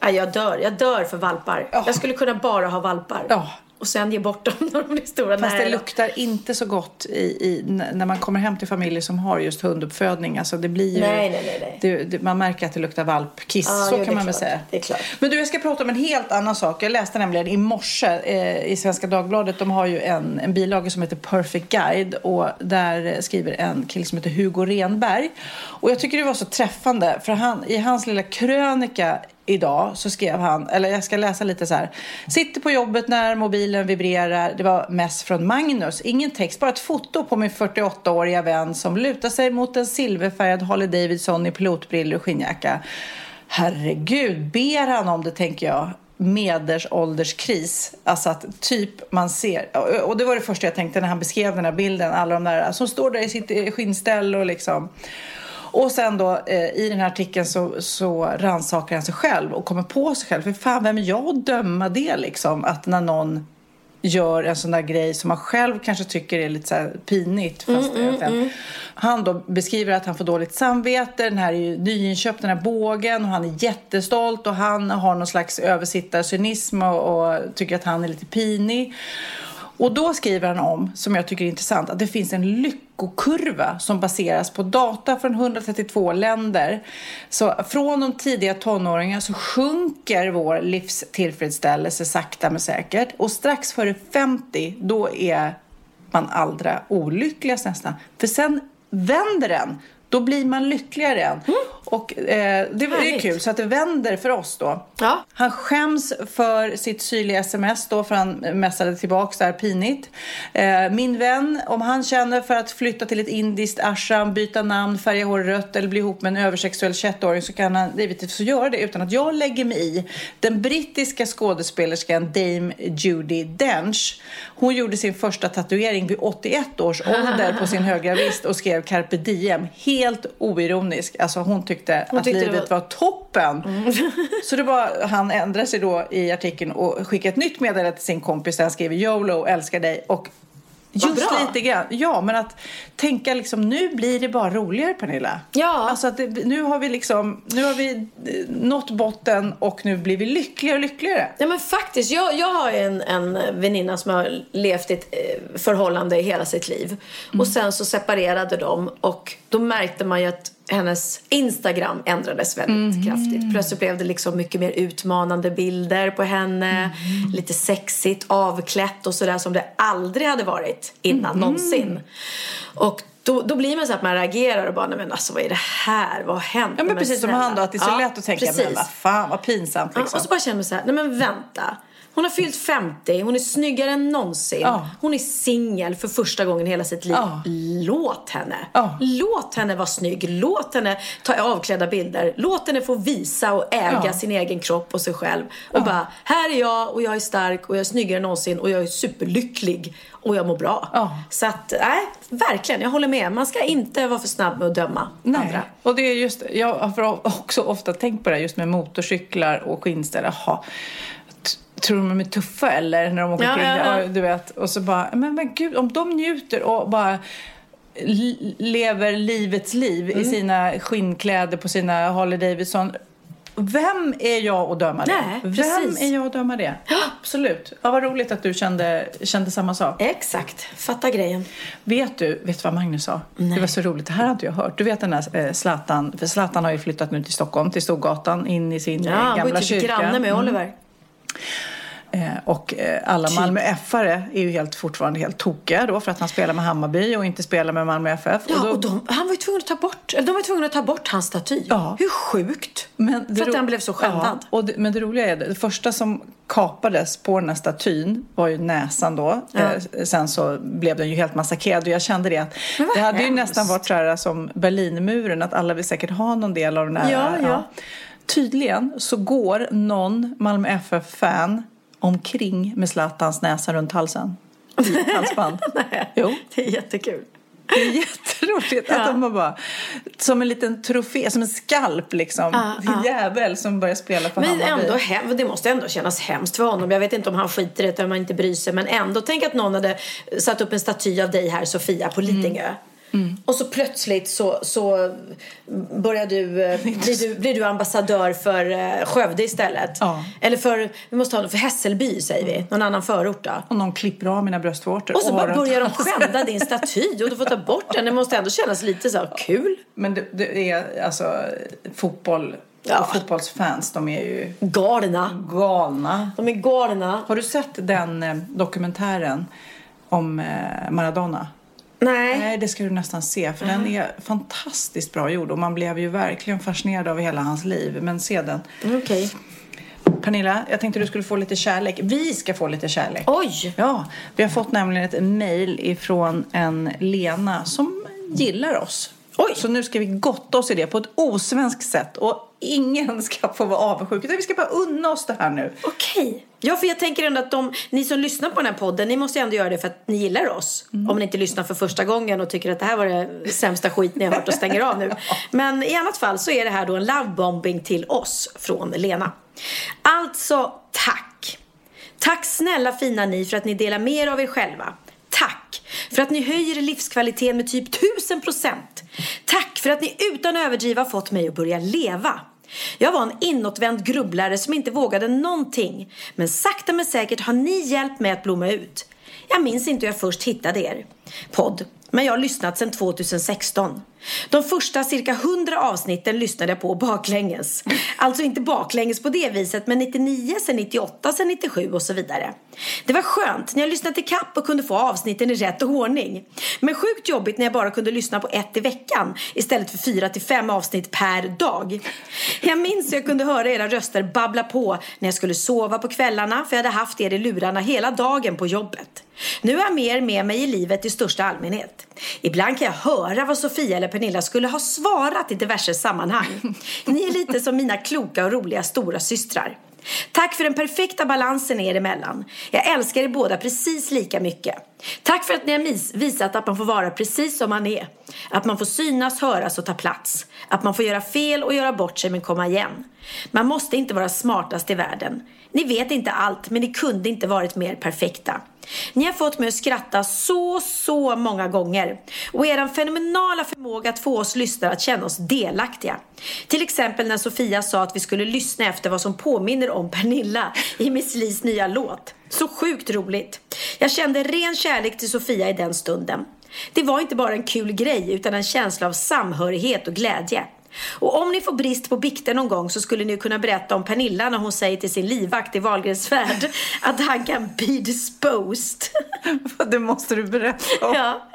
Ja, jag dör. Jag dör för valpar. Jag skulle kunna bara ha valpar. Ja. Och sen ge bort dem när de blir stora. Fast det luktar inte så gott i, i, när man kommer hem till familjer som har just hunduppfödning. Alltså det blir ju, Nej, nej, nej. Det, det, man märker att det luktar valpkiss, Ja, så jo, kan man väl säga. Det är klart. Men du, jag ska prata om en helt annan sak. Jag läste nämligen i morse eh, i Svenska Dagbladet. De har ju en, en bilaga som heter Perfect Guide och där skriver en kille som heter Hugo Renberg. Och jag tycker det var så träffande för han, i hans lilla krönika idag så skrev han, eller jag ska läsa lite så här. Sitter på jobbet när mobilen vibrerar. Det var mess från Magnus. Ingen text, bara ett foto på min 48-åriga vän som lutar sig mot en silverfärgad Harley Davidson i pilotbrillor och skinnjacka. Herregud, ber han om det tänker jag medelålderskris. Alltså att typ man ser, och- det var det första jag tänkte när han beskrev den här bilden, alla de där som står där i sitt skinnställ och liksom och sen då eh, i den här artikeln så, så rannsakar han sig själv och kommer på sig själv. För fan, vem är jag att döma det liksom? Att när någon gör en sån där grej som man själv kanske tycker är lite så pinigt. Fast egentligen- Han då beskriver att han får dåligt samvete. Den här är ju nyinköpt, den här bågen. Och han är jättestolt och han har någon slags översittarcynism och, och tycker att han är lite pinig. Och då skriver han om, som jag tycker är intressant, att det finns en lyckokurva som baseras på data från 132 länder. Så från de tidiga tonåringarna så sjunker vår livstillfredsställelse sakta men säkert. Och strax före 50, då är man allra olyckligast nästan. För sen vänder den. Då blir man lyckligare än. Och eh, det, det är kul, så att det vänder för oss då. Ja. Han skäms för sitt syrliga sms då, för han messade tillbaks där pinigt. Eh, min vän, om han känner för att flytta till ett indiskt ashram, byta namn, färga hår rött eller bli ihop med en översexuell 21-åring så kan han givetvis göra det utan att jag lägger mig i. Den brittiska skådespelerskan Dame Judi Dench, hon gjorde sin första tatuering vid 81 års ålder på sin högra vrist och skrev carpe diem, helt oironisk. Alltså hon tyckte Hon att tyckte det livet var- var toppen. Så det var, han ändrade sig då i artikeln och skickade ett nytt meddelande till sin kompis där han skriver YOLO, älskar dig. Och just bra. lite grann, ja men att tänka liksom nu blir det bara roligare Pernilla. Ja. Alltså att det, nu har vi liksom, nu har vi eh, nått botten och nu blir vi lyckligare och lyckligare. Ja men faktiskt, jag, jag har en, en väninna som har levt i ett eh, förhållande i hela sitt liv. Mm. Och sen så separerade de och då märkte man ju att hennes Instagram ändrades väldigt Mhm. kraftigt. Plötsligt blev det liksom mycket mer utmanande bilder på henne. Mhm. Lite sexigt, avklätt och sådär som det aldrig hade varit innan Mhm. någonsin. Och då, då blir man så att man reagerar och bara, nej men alltså vad är det här? Vad har hänt? Ja, men precis som snälla. han då, att det är så Ja, lätt att tänka, precis. men vad fan vad pinsamt Ja, liksom. och så bara känner man så här, nej men vänta. Hon har fyllt 50, hon är snyggare än någonsin. Ja. Hon är singel för första gången i hela sitt liv. Ja. Låt henne. Ja. Låt henne vara snygg. Låt henne ta avklädda bilder. Låt henne få visa och äga sin egen kropp och sig själv. Och bara, här är jag och jag är stark och jag är snyggare än någonsin och jag är superlycklig och jag mår bra. Ja. Så att, nej, verkligen, jag håller med. Man ska inte vara för snabb med att döma Nej. andra. Och det är just, jag har också ofta tänkt på det här just med motorcyklar och skinnställ. Jaha, tror de är tuffa eller när de åker Ja, ja, ja. Ja, Du vet, och så bara, men, men gud, om de njuter och bara lever livets liv Mm. i sina skinnkläder på sina Harley Davidson. Vem är jag att döma det? Nej, Vem precis. är jag att döma det? Absolut. Ja, vad roligt att du kände, kände samma sak. Exakt, fatta grejen. Vet du, vet du vad Magnus sa? Det var så roligt, det här har inte jag hört. Du vet den där eh, Zlatan, för Zlatan har ju flyttat nu till Stockholm, till Storgatan, in i sin eh, Ja, han gamla ju typ kyrka. granne med Mm. Oliver. Eh, och eh, alla Typ. Malmö FR är ju helt, fortfarande helt tokiga då för att han spelar med Hammarby och inte spelar med Malmö FF. Ja, då- och de, han var ju tvungen att ta bort, eller de var ju tvungna att ta bort hans staty. Ja. Hur sjukt? Men För att han blev så skändad. Ja, och det, men det roliga är det, det första som kapades på den här statyn var ju näsan då. Ja. Eh, sen så blev den ju helt massakrerad och jag kände det att det hade ju hemskt. nästan varit så här som Berlinmuren att alla vill säkert ha någon del av den här. Ja, ja. Tydligen så går någon Malmö FF-fan omkring med Zlatans näsa runt halsen. I ett halsband. Nej, Jo. det är jättekul. Det är jätteroligt att Ja. de bara, som en liten trofé, som en skalp liksom. Ja, ja. Jävel som börjar spela för Men Hammarby. ändå hem, det måste ändå kännas hemskt för honom. Jag vet inte om han skiter i det eller om han inte bryr sig. Men ändå, tänk att någon hade satt upp en staty av dig här, Sofia, på Lidingö. Mm. Och så plötsligt så, så börjar du, eh, blir, du, blir du ambassadör för eh, Skövde istället. Ja. Eller för, vi måste ha för Hässelby säger vi. Någon annan förort då. Och någon klipper av mina bröstvårtor. Och så den- börjar de skända din staty och du får ta bort den. Det måste ändå kännas lite så kul. Men det, det är alltså fotboll Ja. och fotbollsfans, de är ju Galna. galna. De är galna. Har du sett den eh, dokumentären om eh, Maradona? Nej. Nej, det ska du nästan se, för den är fantastiskt bra gjord och man blev ju verkligen fascinerad av hela hans liv. Men se den. Okej. Pernilla, jag tänkte du skulle få lite kärlek. Vi ska få lite kärlek. Oj! Ja, vi har fått nämligen ett mejl ifrån en Lena som gillar oss. Oj. Så nu ska vi gotta oss i det på ett osvenskt sätt. Och ingen ska få vara avundsjuk. utan Vi ska bara unna oss det här nu. Okej. Ja, för jag tänker ändå att de, ni som lyssnar på den här podden, ni måste ju ändå göra det för att ni gillar oss. Om ni inte lyssnar för första gången och tycker att det här var det sämsta skit ni har hört och stänger av nu. Men i annat fall så är det här då en lovebombing till oss från Lena. Alltså, tack. Tack snälla fina ni för att ni delar mer av er själva. För att ni höjer livskvaliteten med typ 1000 procent. Tack för att ni utan överdriva fått mig att börja leva. Jag var en inåtvänd grubblare som inte vågade någonting. Men sakta men säkert har ni hjälpt mig att blomma ut. Jag minns inte hur jag först hittade er podd. Men jag har lyssnat sedan 2016. De första cirka 100 avsnitten lyssnade jag på baklänges. Alltså inte baklänges på det viset, men 99, sen 98, sen 97 och så vidare. Det var skönt när jag lyssnade till kapp och kunde få avsnitten i rätt ordning. Men sjukt jobbigt när jag bara kunde lyssna på ett i veckan istället för fyra till fem avsnitt per dag. Jag minns hur jag kunde höra era röster babbla på när jag skulle sova på kvällarna för jag hade haft er i lurarna hela dagen på jobbet. Nu är jag mer med mig i livet i största allmänhet. Ibland kan jag höra vad Sofia eller Pernilla skulle ha svarat i diverse sammanhang. Ni är lite som mina kloka och roliga stora systrar. Tack för den perfekta balansen er emellan. Jag älskar er båda precis lika mycket. Tack för att ni har visat att man får vara precis som man är. Att man får synas, höras och ta plats. Att man får göra fel och göra bort sig men komma igen. Man måste inte vara smartast i världen. Ni vet inte allt, men ni kunde inte varit mer perfekta. Ni har fått mig att skratta så, så många gånger. Och er fenomenala förmåga att få oss lyssnare att känna oss delaktiga. Till exempel när Sofia sa att vi skulle lyssna efter vad som påminner om Pernilla i Miss Lis nya låt. Så sjukt roligt. Jag kände ren kärlek till Sofia i den stunden. Det var inte bara en kul grej utan en känsla av samhörighet och glädje. Och om ni får brist på bikter någon gång så skulle ni kunna berätta om Pernilla när hon säger till sin livvakt i Wahlgrens värld att han kan be disposed. Det måste du berätta om. Ja.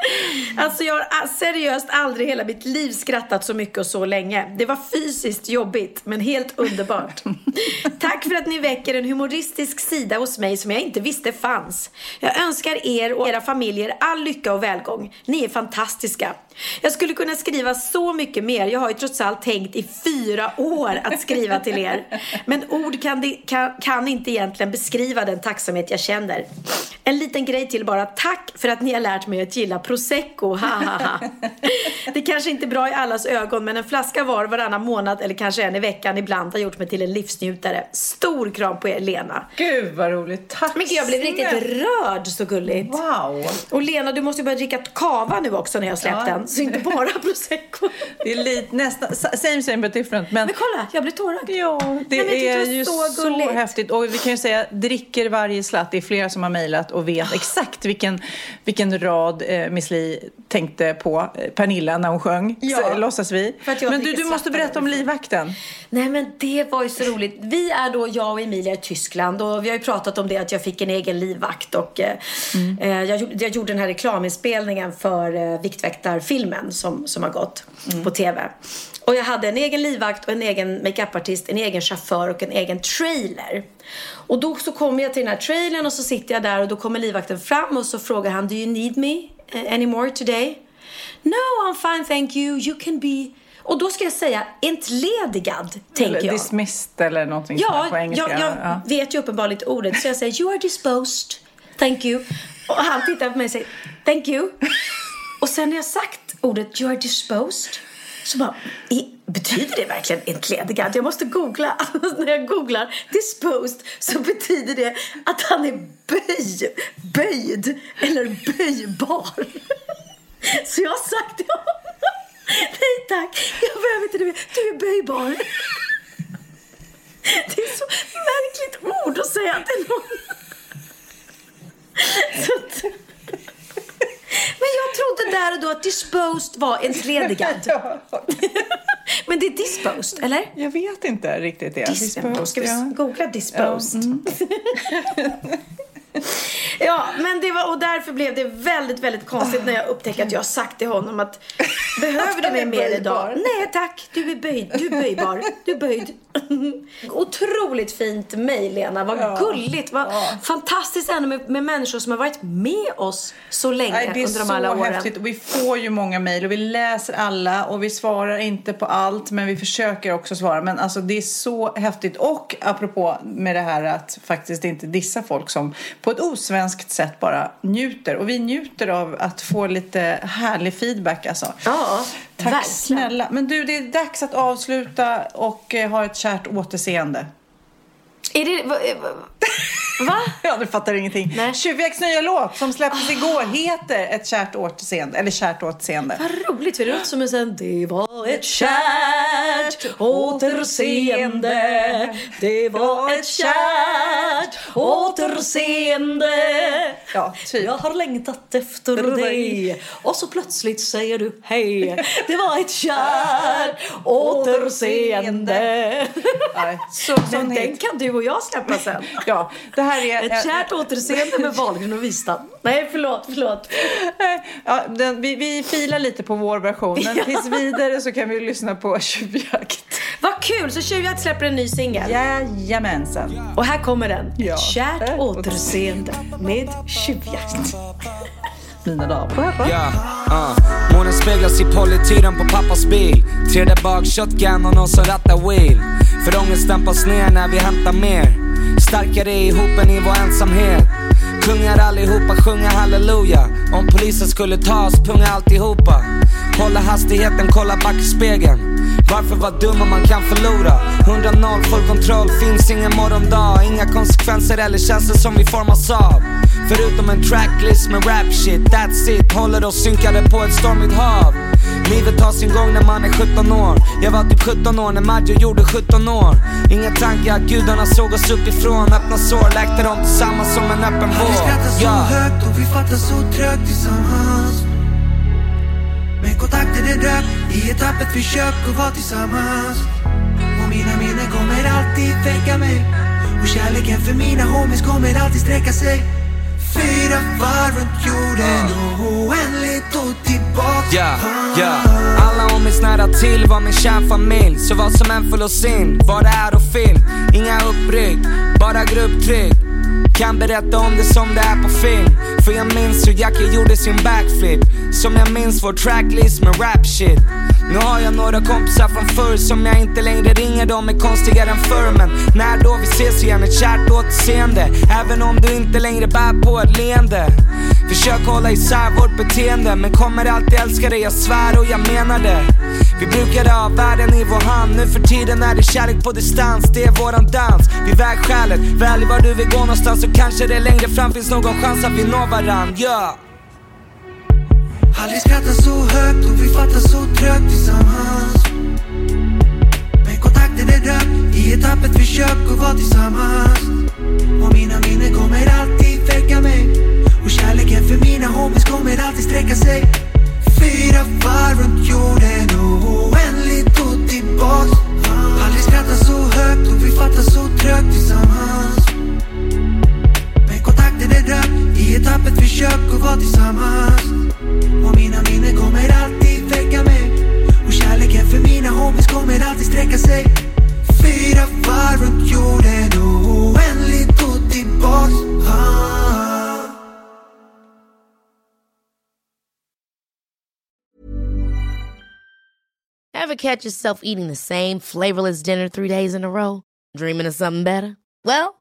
Alltså jag har seriöst aldrig hela mitt liv skrattat så mycket och så länge. Det var fysiskt jobbigt men helt underbart. Tack för att ni väcker en humoristisk sida hos mig som jag inte visste fanns. Jag önskar er och era familjer all lycka och välgång. Ni är fantastiska. Jag skulle kunna skriva så mycket mer. Jag har ju trots allt tänkt i fyra år att skriva till er. Men ord kan, kan, kan inte egentligen beskriva den tacksamhet jag känner. En liten grej till bara. Tack för att ni har lärt mig att gilla prosecco. Ha, ha, ha. Det kanske inte är bra i allas ögon men en flaska var varannan månad eller kanske en i veckan ibland har gjort mig till en livsnjutare. Stor kram på er Lena. Gud vad roligt. Tack Men jag blev riktigt rörd. Så gulligt. Wow. Och Lena, du måste ju börja dricka kava nu också när jag släppt Ja. den. Så inte bara prosecco. Det är lite nästan, same same but different. Men, Men kolla, jag blir tårögd. Ja, det Nej, är det ju så så, häftigt. Och vi kan ju säga, dricker varje slatt. Det är flera som har mejlat och vet exakt vilken, vilken rad eh, Miss Li tänkte på eh, Pernilla när hon sjöng. Ja. Så, låtsas vi. Men du, du måste berätta om livvakten. Nej men det var ju så roligt. Vi är då, jag och Emilia i Tyskland och vi har ju pratat om det att jag fick en egen livvakt och eh, eh, jag, jag gjorde den här reklaminspelningen för eh, Viktväktarfilmen som, som har gått på TV. Och jag hade en egen livvakt och en egen makeupartist, en egen chaufför och en egen trailer. Och då så kommer jag till den här trailern och så sitter jag där och då kommer livvakten fram och så frågar han Do you need me eh, anymore today? No, I'm fine thank you. You can be... Och då ska jag säga entledigad, tänker Eller jag. dismissed eller någonting sånt Ja, här på engelska. jag, jag Ja. vet ju uppenbarligen ordet så jag säger you are disposed, thank you. Och han tittar på mig och säger thank you. Och sen när jag sagt ordet you are disposed så bara, i, betyder det verkligen entledigad? Jag måste googla. Alltså, när jag googlar disposed så betyder det att han är böj, böjd eller böjbar. Så jag har sagt till honom, nej tack, jag behöver inte det mer. Du är böjbar. Det är så märkligt ord att säga till någon. Så att... Men jag trodde där och då att disposed var entledigad. Men det är disposed, eller? Jag vet inte riktigt det. Disposed. Ska vi ja. mm. googla disposed? Ja, men det var, och därför blev det väldigt, väldigt konstigt när jag upptäckte att jag sagt till honom att Behöver du mig mer idag? Nej tack, du är böjd, du är böjbar, du är böjd. Otroligt fint mejl Lena, vad gulligt, vad fantastiskt ändå med, med människor som har varit med oss så länge Nej, det är under de alla åren. häftigt. Och vi får ju många mejl och vi läser alla och vi svarar inte på allt men vi försöker också svara. Men alltså det är så häftigt. Och apropå med det här att faktiskt inte dissa folk som på ett osvenskt sätt bara njuter. Och vi njuter av att få lite härlig feedback alltså. Ja, Tack verkligen. snälla. Men du, det är dags att avsluta och eh, ha ett kärt återseende. Är det... Va? va? Ja, du fattar ingenting. Tjuvjakt nya låt som släpptes igår heter Ett kärt återseende. Eller kärt återseende. Vad roligt, för det låter som en sån Det var ett kärt återseende Det var ett kärt återseende Ja, typ. Jag har längtat efter dig Och så plötsligt säger du hej Det var ett kärt återseende Ja, så, sån den kan du och jag släppa sen Ja, det här är... Ett kärt återseende med Wahlgren och Wistam Nej, förlåt, förlåt Ja, den, vi, vi filar lite på vår version, men Ja. tills vidare så kan vi lyssna på Tjuvjakt. Vad kul! Så Tjuvjakt släpper en ny singel Jajamensan. Och här kommer den. Ja. Ett kärt återseende med tjuvjakt. Mina damer. Och herrar. Ja, uh. Månen speglas i polityren på pappas bil. Tredje bak, shotgun och någon som rattar wheel. För ångesten på ner när vi hämtar mer. Starkare ihop än i vår ensamhet. Kungar allihopa, sjunga halleluja. Om polisen skulle ta oss, punga alltihopa. Hålla hastigheten, kolla backspegeln varför vara dum om man kan förlora? 100-0, full kontroll, finns ingen morgondag. Inga konsekvenser eller känslor som vi formas av Förutom en tracklist med rap shit, that's it. Håller oss synkade på ett stormigt hav. Livet tar sin gång när man är 17 år. Jag var typ 17 år när Maggio gjorde 17 år. Inga tankar, gudarna såg oss uppifrån. Öppna sår, läkte dem tillsammans som en öppen Vi vår skrattar så Ja. högt och vi fattar så trögt tillsammans. Kontakter är dröm i ett öppet försök att vara tillsammans. Och mina minnen kommer alltid väcka mig. Och kärleken för mina homies kommer alltid sträcka sig Fyra varv runt jorden. Och oändligt och tillbaka. Ja, ja. Alla homies nära till var min kärnfamilj. Så vad som än förlås in, bara är och film Inga uppryck, bara grupptryck kan berätta om det som det är på film. För jag minns hur Jackie gjorde sin backflip. Som jag minns vår tracklist med rap shit. Nu har jag några kompisar från förr som jag inte längre ringer. De är konstigare än förr men när då vi ses igen ett kärt återseende. Även om du inte längre bär på ett leende. Försök hålla isär vårt beteende men kommer alltid älska dig, jag svär och jag menar det. Vi brukade ha världen i vår hand, nu för tiden är det kärlek på distans. Det är våran dans, vid vägskälet Välj var du vill gå någonstans så kanske det längre fram finns någon chans att vi når varann, yeah. Aldrig skrattat så högt och vi fattar så trögt tillsammans. Men kontakten är rökt i ett öppet försök att vara tillsammans. Och mina minnen kommer alltid väcka mig. Och kärleken för mina homies kommer alltid sträcka sig. Fyra varv runt jorden och oändligt och tillbaks Aldrig skrattat så högt och vi fattar så trögt tillsammans. Dröm i ett öppet försök att vara tillsammans Och mina minnen kommer alltid väcka mig Och kärleken för mina kommer alltid sträcka sig Fyra runt jorden och oändligt och tillbaks. Ever catch yourself eating the same flavorless dinner three days in a row? Dreaming of something better? Well,